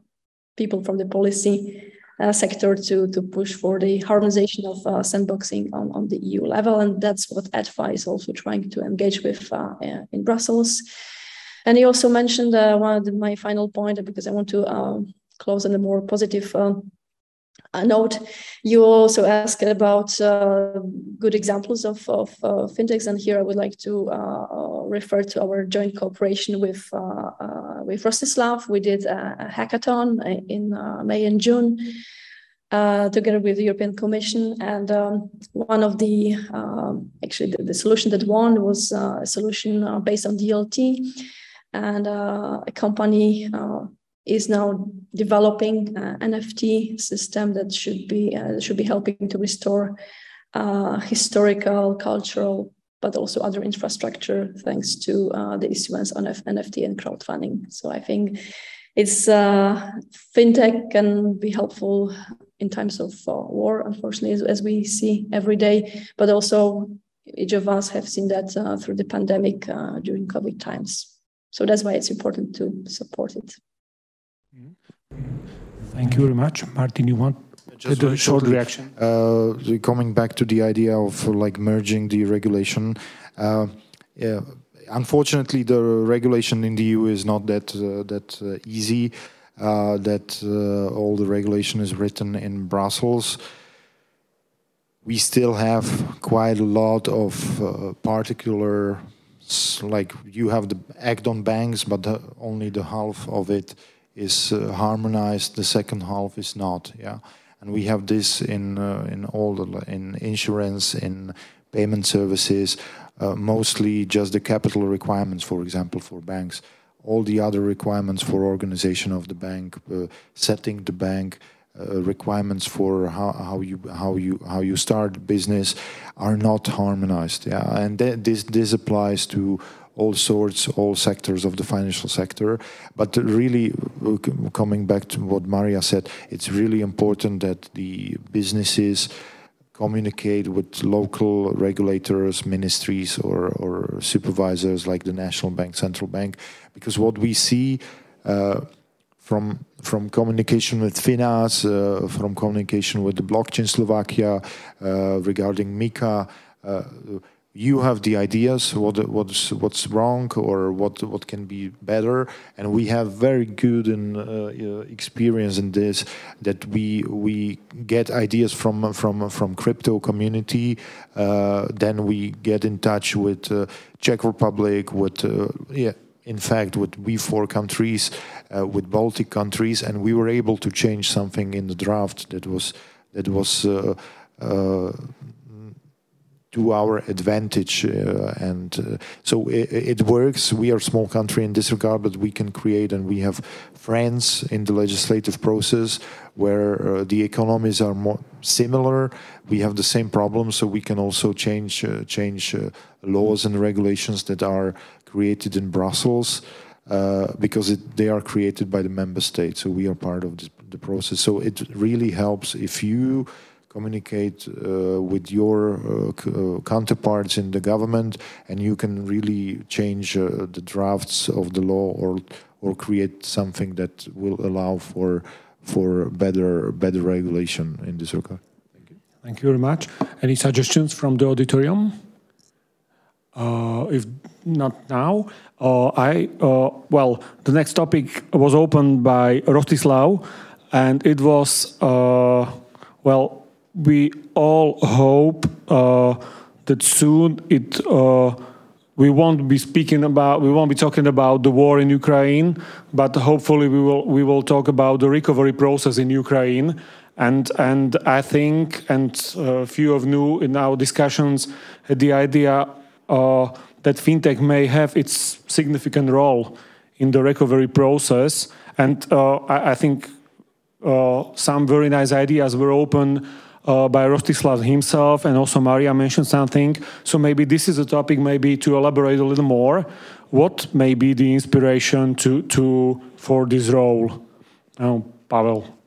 people from the policy sector to, to push for the harmonization of sandboxing on, on the EU level. And that's what EDFA is also trying to engage with in Brussels. And he also mentioned uh, one of the, my final point, because I want to um, close on a more positive um, uh, note. You also asked about uh, good examples of, of uh, fintechs, and here I would like to uh, refer to our joint cooperation with uh, with Rostislav. We did a, a hackathon in May and June. together with the European Commission, and um, one of the um, actually the, the, solution that won was a solution based on DLT, and uh, a company uh, is now developing an NFT system that should be uh, should be helping to restore uh, historical, cultural, but also other infrastructure thanks to uh, the issuance on NFT and crowdfunding. So I think it's uh, fintech can be helpful in times of war, unfortunately, as, as, we see every day, but also each of us have seen that through the pandemic during COVID times. So that's why it's important to support it. Thank you very much. Martin, you want just a short reaction? Uh, coming back to the idea of uh, like merging the regulation, uh, yeah, unfortunately, the regulation in the EU is not that uh, that uh, easy. Uh, that all the regulation is written in Brussels. We still have quite a lot of particular like you have the act on banks, but the, only the half of it is uh, harmonized. The second half is not. Yeah, and we have this in uh, in all the in insurance, in payment services, uh, mostly just the capital requirements, for example, for banks. All the other requirements for organization of the bank, uh, setting the bank. Uh, requirements for how, how you how you how you start business are not harmonized. Yeah, and th this this applies to all sorts, all sectors of the financial sector. But really, uh, coming back to what Maria said, it's really important that the businesses communicate with local regulators, ministries, or, or supervisors like the National Bank, Central Bank, because what we see. Uh, from from communication with Finas, uh, from communication with the blockchain Slovakia uh, regarding MiCA. Uh, you have the ideas what what's what's wrong or what what can be better and we have very good and uh, experience in this that we we get ideas from from from crypto community uh, then we get in touch with uh, Czech Republic with yeah in fact, with V4 countries, uh, with Baltic countries, and we were able to change something in the draft that was that was uh, uh, to our advantage. Uh, and uh, so it, it, works. We are a small country in this regard, but we can create, and we have friends in the legislative process where uh, the economies are more similar. We have the same problems, so we can also change change laws and regulations that are created in Brussels uh, because it, they are created by the member states. So we are part of this, the process. So it really helps if you communicate uh, with your uh, uh counterparts in the government and you can really change uh, the drafts of the law or or create something that will allow for for better better regulation in this regard. Thank you. Thank you very much. Any suggestions from the auditorium? Uh, if not now, uh, I uh, well, the next topic was opened by Rostislav, and it was well, we all hope that soon it we won't be speaking about we won't be talking about the war in Ukraine, but hopefully we will we will talk about the recovery process in Ukraine. And and I think and a few of you in our discussions the idea uh, that fintech may have its significant role in the recovery process. And uh, I, I, think uh, some very nice ideas were open uh, by Rostislav himself, and also Maria mentioned something. So maybe this is a topic maybe to elaborate a little more what may be the inspiration to, to for this role? Oh, Pavel.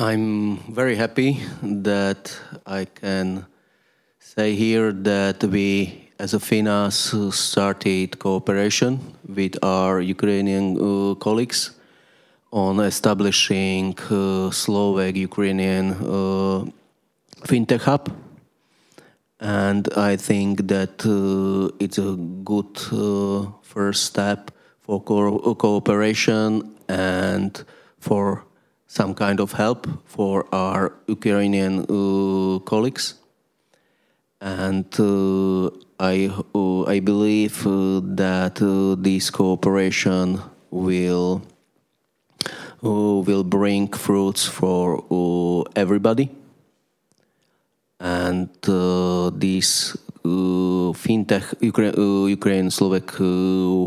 I'm very happy that I can say here that we, as a FINAS, started cooperation with our Ukrainian uh, colleagues on establishing uh, Slovak Ukrainian uh, fintech hub. And I think that uh, it's a good uh, first step for co cooperation and for some kind of help for our Ukrainian uh, colleagues. And uh, I, uh, I believe uh, that this cooperation will will bring fruits for everybody. And this fintech, Ukraine, Ukraine Slovak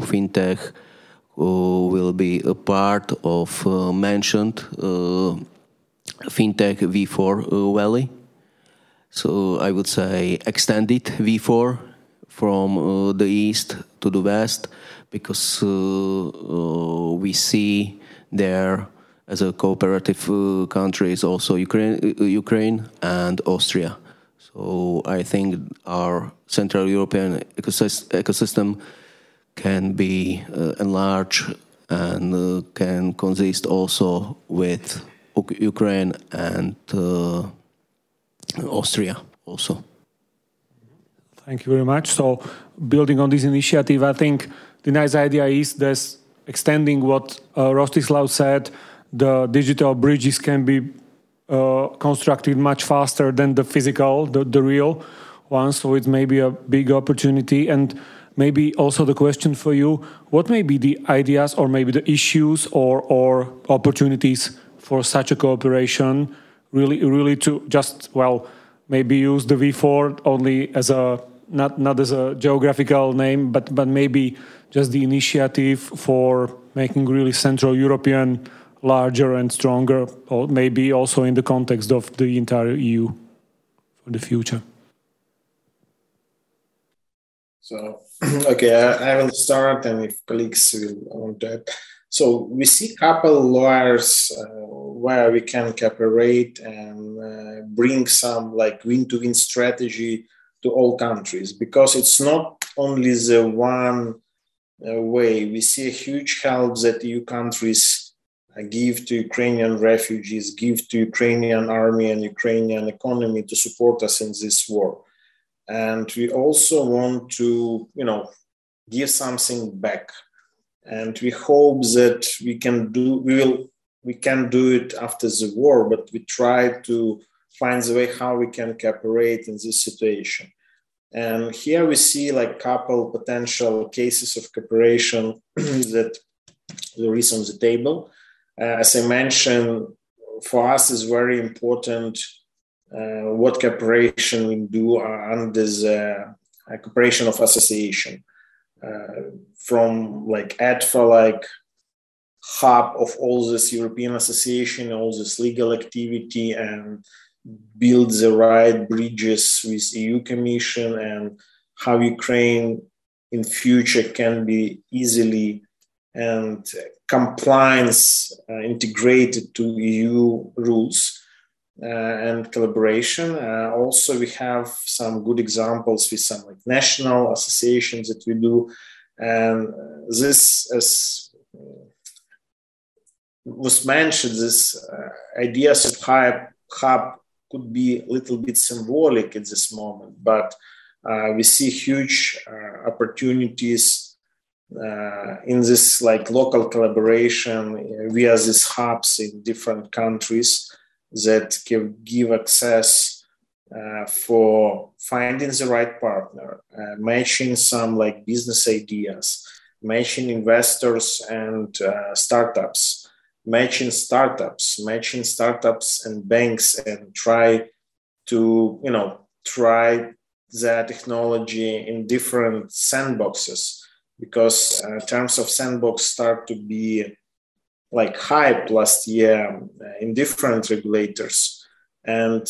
fintech will be a part of uh, mentioned uh, fintech V4 Valley. So I would say extended V4 from the east to the west because we see there as a cooperative uh, country is also Ukraine, uh, Ukraine and Austria. So I think our Central European ecosystem can be uh, enlarged and uh, can consist also with Ukraine and uh, Austria also. Thank you very much. So, building on this initiative, I think the nice idea is this extending what uh, Rostislav said. The digital bridges can be uh, constructed much faster than the physical, the, the real ones. So it's maybe a big opportunity. And maybe also the question for you what may be the ideas or maybe the issues or, or opportunities for such a cooperation? Really really to just well maybe use the v4 only as a not not as a geographical name but but maybe just the initiative for making really central european larger and stronger or maybe also in the context of the entire eu for the future. So, *clears throat* okay, I, I, will start, and if colleagues will want to add. So we see couple lawyers uh, where we can cooperate and uh, bring some like win-to-win strategy to all countries because it's not only the one uh, way. We see a huge help that EU countries uh, give to Ukrainian refugees, give to Ukrainian army and Ukrainian economy to support us in this war and we also want to you know give something back. And we hope that we can do we will we can do it after the war but we try to find the way how we can cooperate in this situation. And here we see like couple potential cases of cooperation *clears throat* that there is on the table. Uh, as i mentioned for us is very important what cooperation we do under the uh, cooperation of association uh, from like EDFA, like hub of all this European association, all this legal activity, and build the right bridges with EU Commission and how Ukraine in future can be easily and compliance uh, integrated to EU rules. uh, and collaboration. Uh, also, we have some good examples with some like national associations that we do. And this, as was mentioned, this uh, ideas of hub, hub could be a little bit symbolic at this moment, but uh, we see huge uh, opportunities uh, in this like local collaboration via these hubs in different countries that can give access uh, for finding the right partner, uh, matching some like business ideas, matching investors and uh, startups, matching startups, matching startups and banks, and try to you know try the technology in different sandboxes because uh, terms of sandbox start to be like hype last year uh, in different regulators and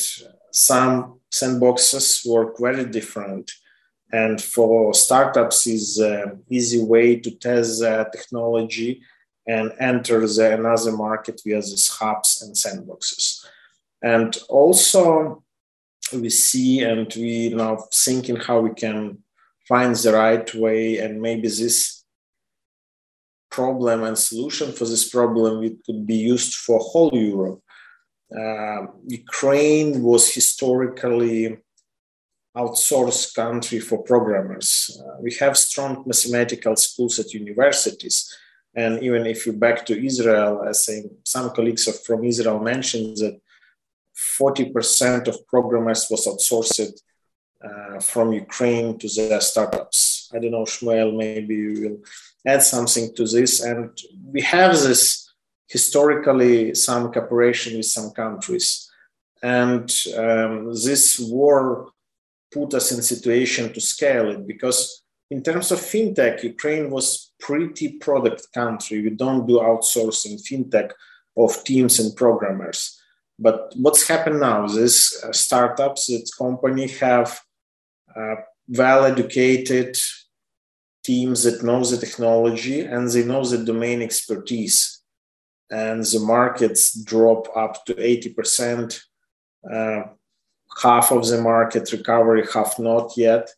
some sandboxes work very different. And for startups is an easy way to test the technology and enter the another market via these hubs and sandboxes. And also we see and we now thinking how we can find the right way and maybe this problem and solution for this problem it could be used for whole Europe. Uh, Ukraine was historically outsourced country for programmers. Uh, we have strong mathematical schools at universities. And even if you back to Israel, I think some colleagues from Israel mentioned that 40% of programmers was outsourced uh, from Ukraine to the startups. I don't know, Shmuel, maybe you will add something to this. And we have this historically some cooperation with some countries. And um, this war put us in situation to scale it because in terms of fintech, Ukraine was pretty product country. We don't do outsourcing fintech of teams and programmers. But what's happened now? These uh, startups, this company have uh, well-educated teams that know the technology and they know the domain expertise. And the markets drop up to 80%. Uh, half of the market recovery, half not yet.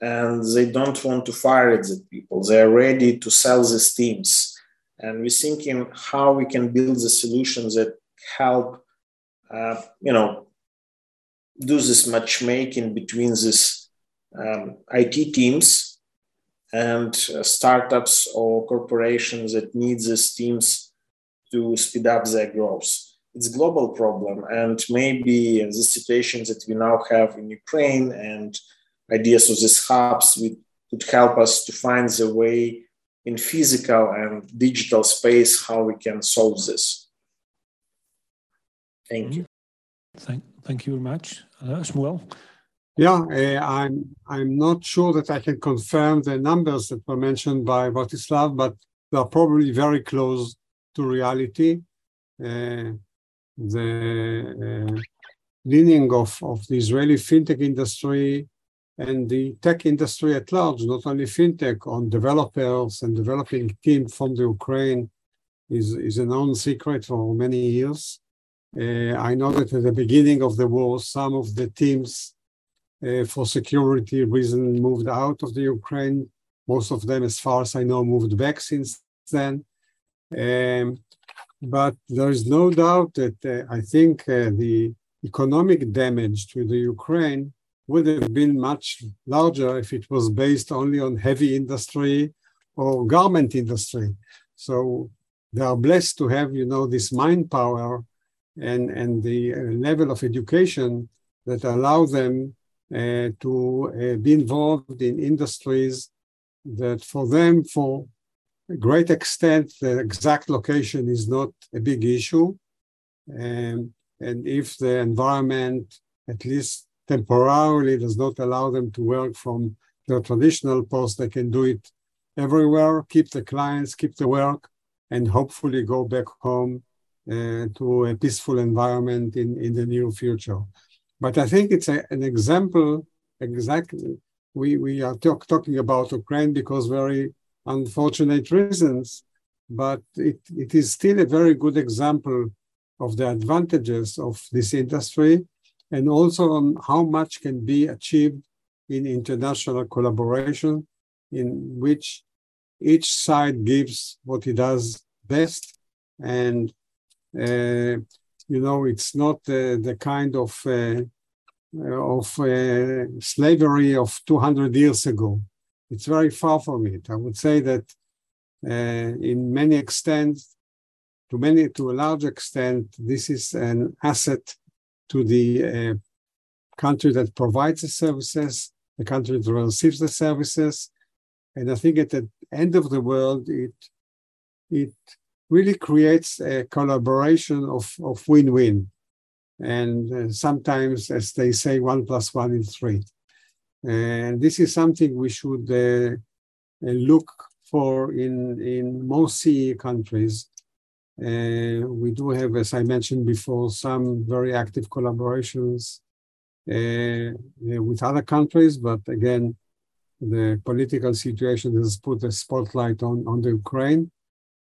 And they don't want to fire the people. They're ready to sell these teams. And we're thinking how we can build the solutions that help, uh, you know, do this matchmaking between these um, IT teams and uh, startups or corporations that need these teams to speed up their growth. It's a global problem and maybe the situation that we now have in ukraine and ideas of these hubs would help us to find the way in physical and digital space how we can solve this. Thank you. Thank, thank you very much. Uh, Shmuel. Yeah, uh, I'm I'm not sure that I can confirm the numbers that were mentioned by Rostislav, but they are probably very close to reality. Uh, the uh, leaning of, of the Israeli fintech industry and the tech industry at large, not only fintech, on developers and developing team from the Ukraine is, is a known secret for many years. Uh, I know that at the beginning of the war, some of the teams uh, for security reason moved out of the Ukraine. Most of them, as far as I know, moved back since then. Um, but there is no doubt that uh, I think uh, the economic damage to the Ukraine would have been much larger if it was based only on heavy industry or garment industry. So they are blessed to have, you know, this mind power and, and the level of education that allow them to uh, be involved in industries that for them, for a great extent, the exact location is not a big issue. And, and if the environment, at least temporarily, does not allow them to work from their traditional post, they can do it everywhere, keep the clients, keep the work, and hopefully go back home uh, to a peaceful environment in, in the near future. But I think it's a, an example, exactly. We, we are talk, talking about Ukraine because very unfortunate reasons, but it, it is still a very good example of the advantages of this industry and also on how much can be achieved in international collaboration in which each side gives what he does best and uh, you know it's not uh, the kind of uh, of uh, slavery of 200 years ago it's very far from it. I would say that in many extents, to many, to a large extent, this is an asset to the uh, country that provides the services, the country that receives the services, and I think at the end of the world, it it really creates a collaboration of, of win-win. And uh, sometimes, as they say, one plus one is three. And this is something we should uh, uh look for in, in most CE countries. Uh, we do have, as I mentioned before, some very active collaborations with other countries, but again, the political situation has put a spotlight on, on the Ukraine.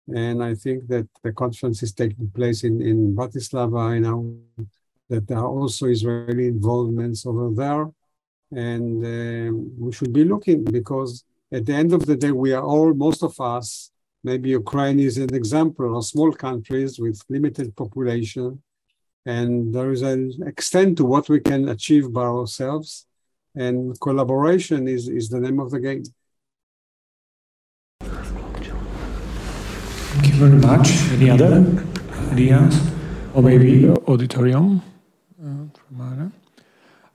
And I think that the conference is taking place in, in Bratislava, I know, that there are also Israeli involvements over there. And um, we should be looking because at the end of the day, we are all, most of us, maybe Ukraine is an example of small countries with limited population. And there is an extent to what we can achieve by ourselves. And collaboration is, is the name of the game. Thank you very much. Any other ideas? Or maybe auditorium?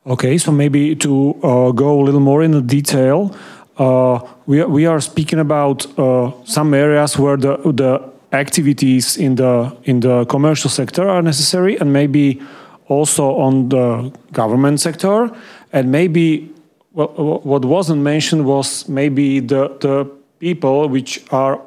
Okay, so maybe to uh, go a little more into detail, uh, we, are, we are speaking about uh, some areas where the, the activities in the, in the commercial sector are necessary and maybe also on the government sector. And maybe well, what wasn't mentioned was maybe the, the people which are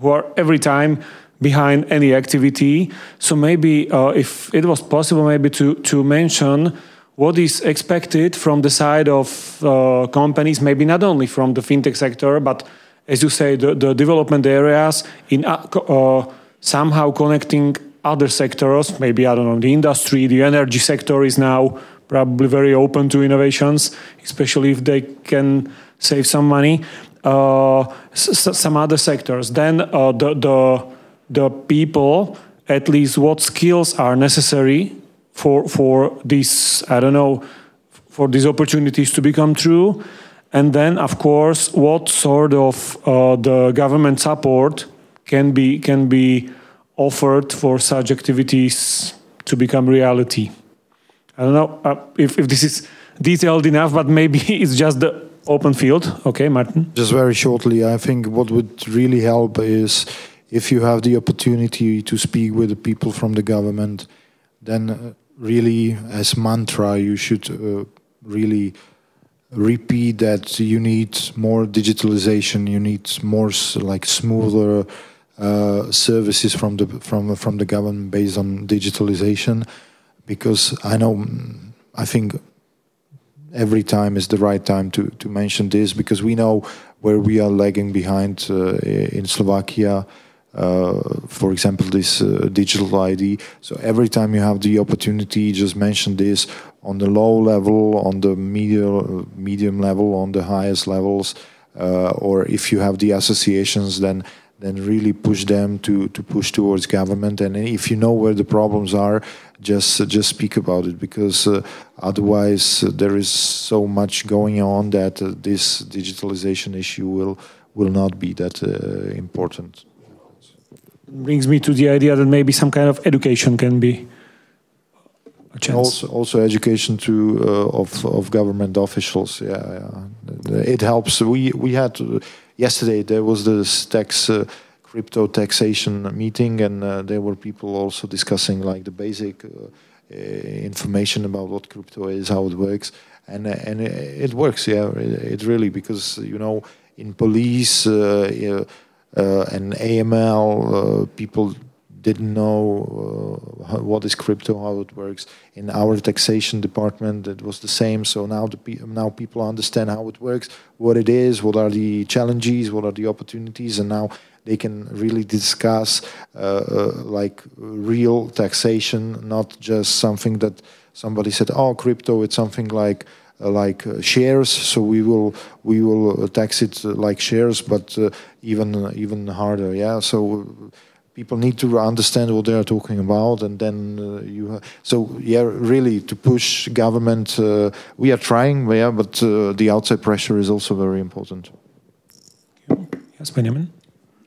who are every time behind any activity. So maybe uh, if it was possible, maybe to, to mention what is expected from the side of uh, companies, maybe not only from the fintech sector, but as you say, the, the development areas in uh, uh, somehow connecting other sectors, maybe, I don't know, the industry, the energy sector is now probably very open to innovations, especially if they can save some money. Some other sectors. Then uh, the, the, the people, at least what skills are necessary for for these I don't know for these opportunities to become true, and then of course what sort of uh, the government support can be can be offered for such activities to become reality. I don't know uh, if if this is detailed enough, but maybe *laughs* it's just the open field. Okay, Martin. Just very shortly, I think what would really help is if you have the opportunity to speak with the people from the government, then uh, really as mantra you should uh, really repeat that you need more digitalization you need more like smoother uh, services from the from from the government based on digitalization because i know i think every time is the right time to to mention this because we know where we are lagging behind uh, in slovakia uh, for example, this uh, digital ID. So every time you have the opportunity, just mention this on the low level, on the medium, medium level, on the highest levels, uh, or if you have the associations, then then really push them to, to push towards government. And if you know where the problems are, just uh, just speak about it because uh, otherwise uh, there is so much going on that this digitalization issue will will not be that important brings me to the idea that maybe some kind of education can be a chance. Also, also education to uh, of of government officials. Yeah, yeah, it helps. We we had uh, yesterday there was this tax. Uh, crypto taxation meeting and uh, there were people also discussing like the basic uh, uh, information about what crypto is how it works and and it, works yeah it, it, really because you know in police uh, and AML, uh, people didn't know uh, what is crypto, how it works. In our taxation department, it was the same. So now the pe now people understand how it works, what it is, what are the challenges, what are the opportunities, and now they can really discuss uh, uh, like real taxation, not just something that somebody said, "Oh, crypto, it's something like." Uh, like uh, shares. So we will we will uh, tax it like shares, but even even harder. Yeah. So people need to understand what they are talking about and then you so yeah really to push government we are trying yeah but the outside pressure is also very important yes benjamin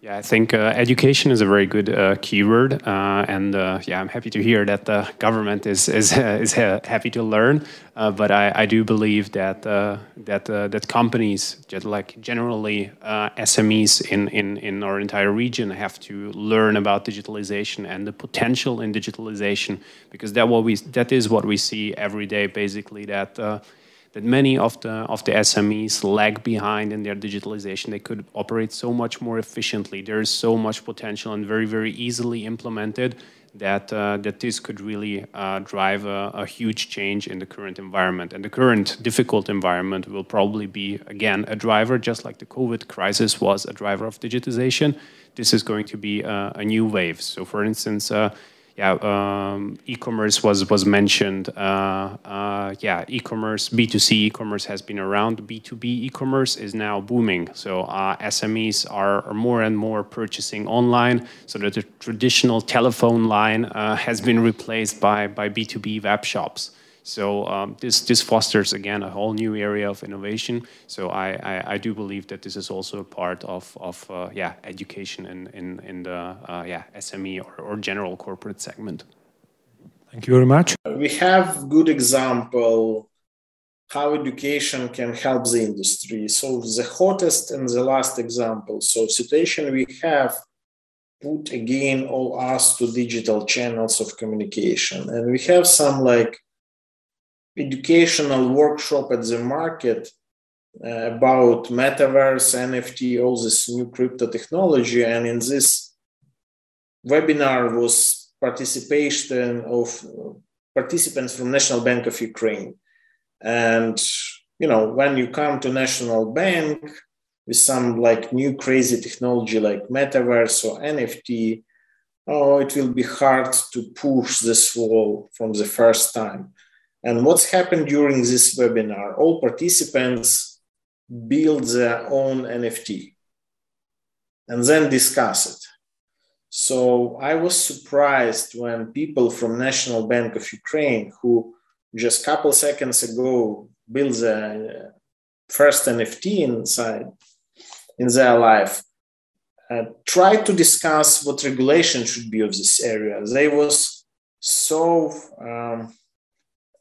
yeah, I think uh, education is a very good uh, keyword, uh, and uh, yeah, I'm happy to hear that the government is is *laughs* is happy to learn. Uh, but I, I do believe that uh, that that companies, just like generally SMEs in, in in our entire region, have to learn about digitalization and the potential in digitalization, because that what we that is what we see every day, basically that that many of the of the SMEs lag behind in their digitalization. They could operate so much more efficiently. There is so much potential and very very easily implemented that uh, that this could really uh, drive a, a, huge change in the current environment. And the current difficult environment will probably be again a driver, just like the COVID crisis was a driver of digitization. This is going to be a, a new wave. So, for instance. Uh, yeah, um, e-commerce was was mentioned. Uh, uh, yeah, e-commerce, B2C e-commerce has been around. B2B e-commerce is now booming. So uh, SMEs are, are, more and more purchasing online. So that the traditional telephone line uh, has been replaced by by B2B web shops. So um, this this fosters again a whole new area of innovation. So I, I, I do believe that this is also a part of of uh, yeah education in in in the uh, yeah SME or, or general corporate segment. Thank you very much. We have good example how education can help the industry. So the hottest and the last example. So situation we have put again all us to digital channels of communication, and we have some like educational workshop at the market uh, about metaverse, NFT, all this new crypto technology. And in this webinar was participation of participants from National Bank of Ukraine. And you know, when you come to National Bank with some like new crazy technology like metaverse or NFT, oh, it will be hard to push this wall from the first time. And what's happened during this webinar? All participants build their own NFT and then discuss it. So I was surprised when people from National Bank of Ukraine, who just a couple seconds ago built the first NFT inside in their life, uh, tried to discuss what regulation should be of this area. They was so um,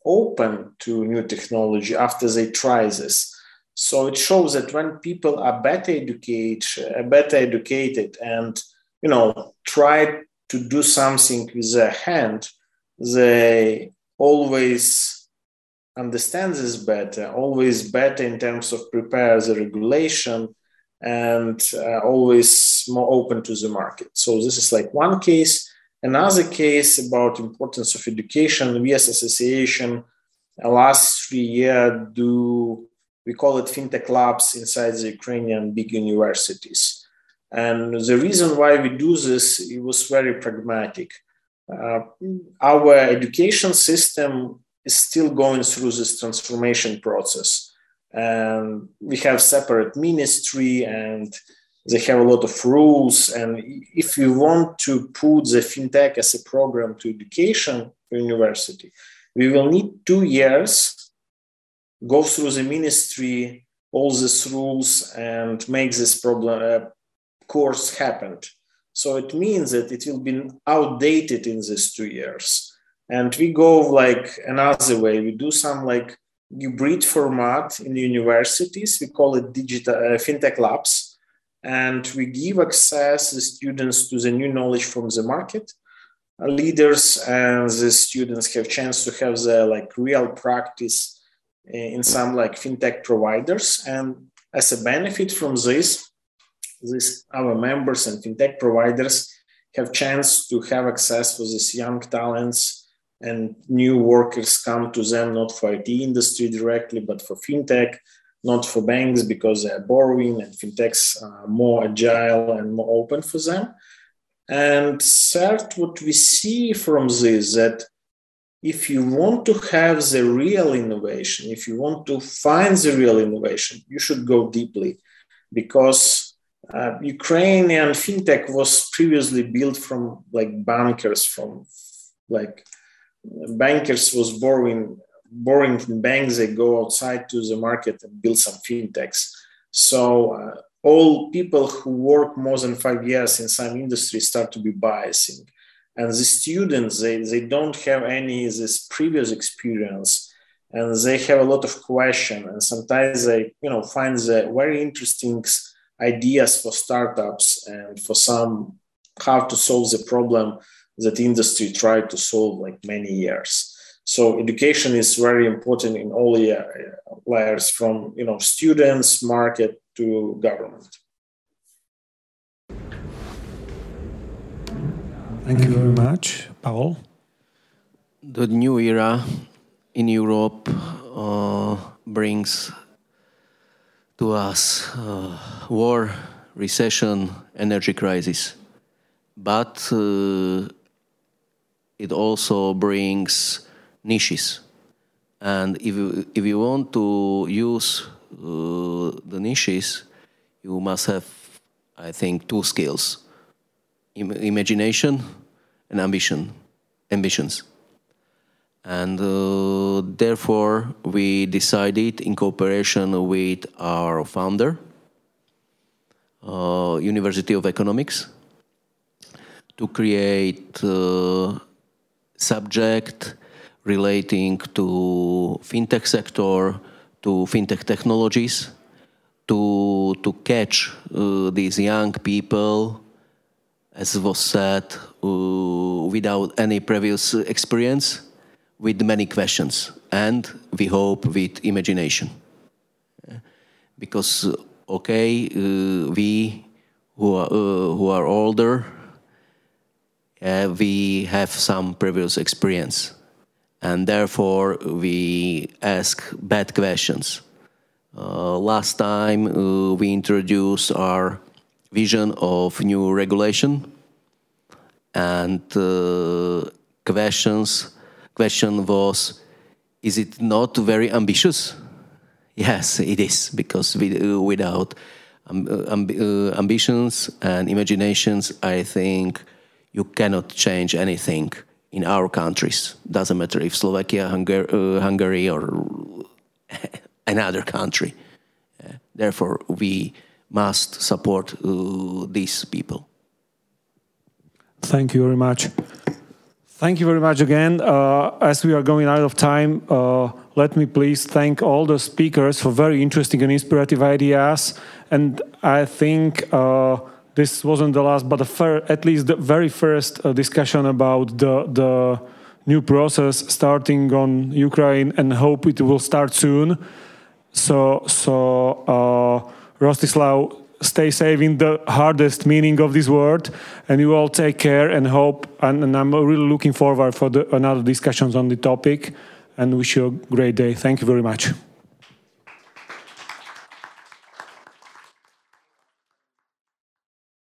open to new technology after they try this. So it shows that when people are better educated, uh, better educated, and you know try to do something with their hand, they always understand this better, always better in terms of prepare the regulation, and uh, always more open to the market. So this is like one case. Another case about importance of education, we as association last three years do, we call it fintech labs inside the Ukrainian big universities. And the reason why we do this, it was very pragmatic. Uh, our education system is still going through this transformation process. And we have separate ministry and they have a lot of rules. And if we want to put the fintech as a program to education university, we will need two years, go through the ministry, all these rules, and make this problem uh, course happen. So it means that it will be outdated in these two years. And we go like another way. We do some like hybrid format in universities. We call it digital uh, fintech labs and we give access the students to the new knowledge from the market. Leaders and the students have chance to have the like real practice eh, in some like fintech providers. And as a benefit from this this our members and fintech providers have chance to have access for these young talents and new workers come to them not for IT industry directly but for fintech not for banks because they're borrowing and fintechs are more agile and more open for them. And third, what we see from this that if you want to have the real innovation, if you want to find the real innovation, you should go deeply because uh, Ukrainian fintech was previously built from like bankers, from like bankers was borrowing borrowing from banks, they go outside to the market and build some fintechs. So uh, all people who work more than five years in some industry start to be biasing. And the students, they, they don't have any this previous experience and they have a lot of question. And sometimes they, you know, find the very interesting ideas for startups and for some how to solve the problem that industry tried to solve like many years. So education is very important in all the layers, from you know students, market to government. Thank you very much, Paul. The new era in Europe uh, brings to us uh, war, recession, energy crisis. But uh, it also brings niches. And if you, if you want to use uh, the niches, you must have, I think, two skills Im imagination and ambition, ambitions. And uh, therefore, we decided in cooperation with our founder, uh, University of Economics, to create a subject relating to fintech sector, to fintech technologies, to, to catch uh, these young people, as was said, uh, without any previous experience with many questions and we hope with imagination. Because, okay, uh, we who are, uh, who are older, uh, we have some previous experience and therefore we ask bad questions. Uh, last time uh, we introduced our vision of new regulation and uh, questions question was, is it not very ambitious? Yes, it is, because uh, without um, ambitions and imaginations, I think you cannot change anything in our countries. Doesn't matter if Slovakia, Hungar uh, Hungary, or *laughs* another country. Therefore, we must support uh, these people. Thank you very much. Thank you very much again. Uh, as we are going out of time, uh, let me please thank all the speakers for very interesting and inspirative ideas. And I think uh, this wasn't the last, but the at least the very first uh, discussion about the, the new process starting on Ukraine and hope it will start soon. So, so uh, Rostislav, stay safe in the hardest meaning of this word and you all take care and hope and, and i'm really looking forward for the, another discussions on the topic and wish you a great day thank you very much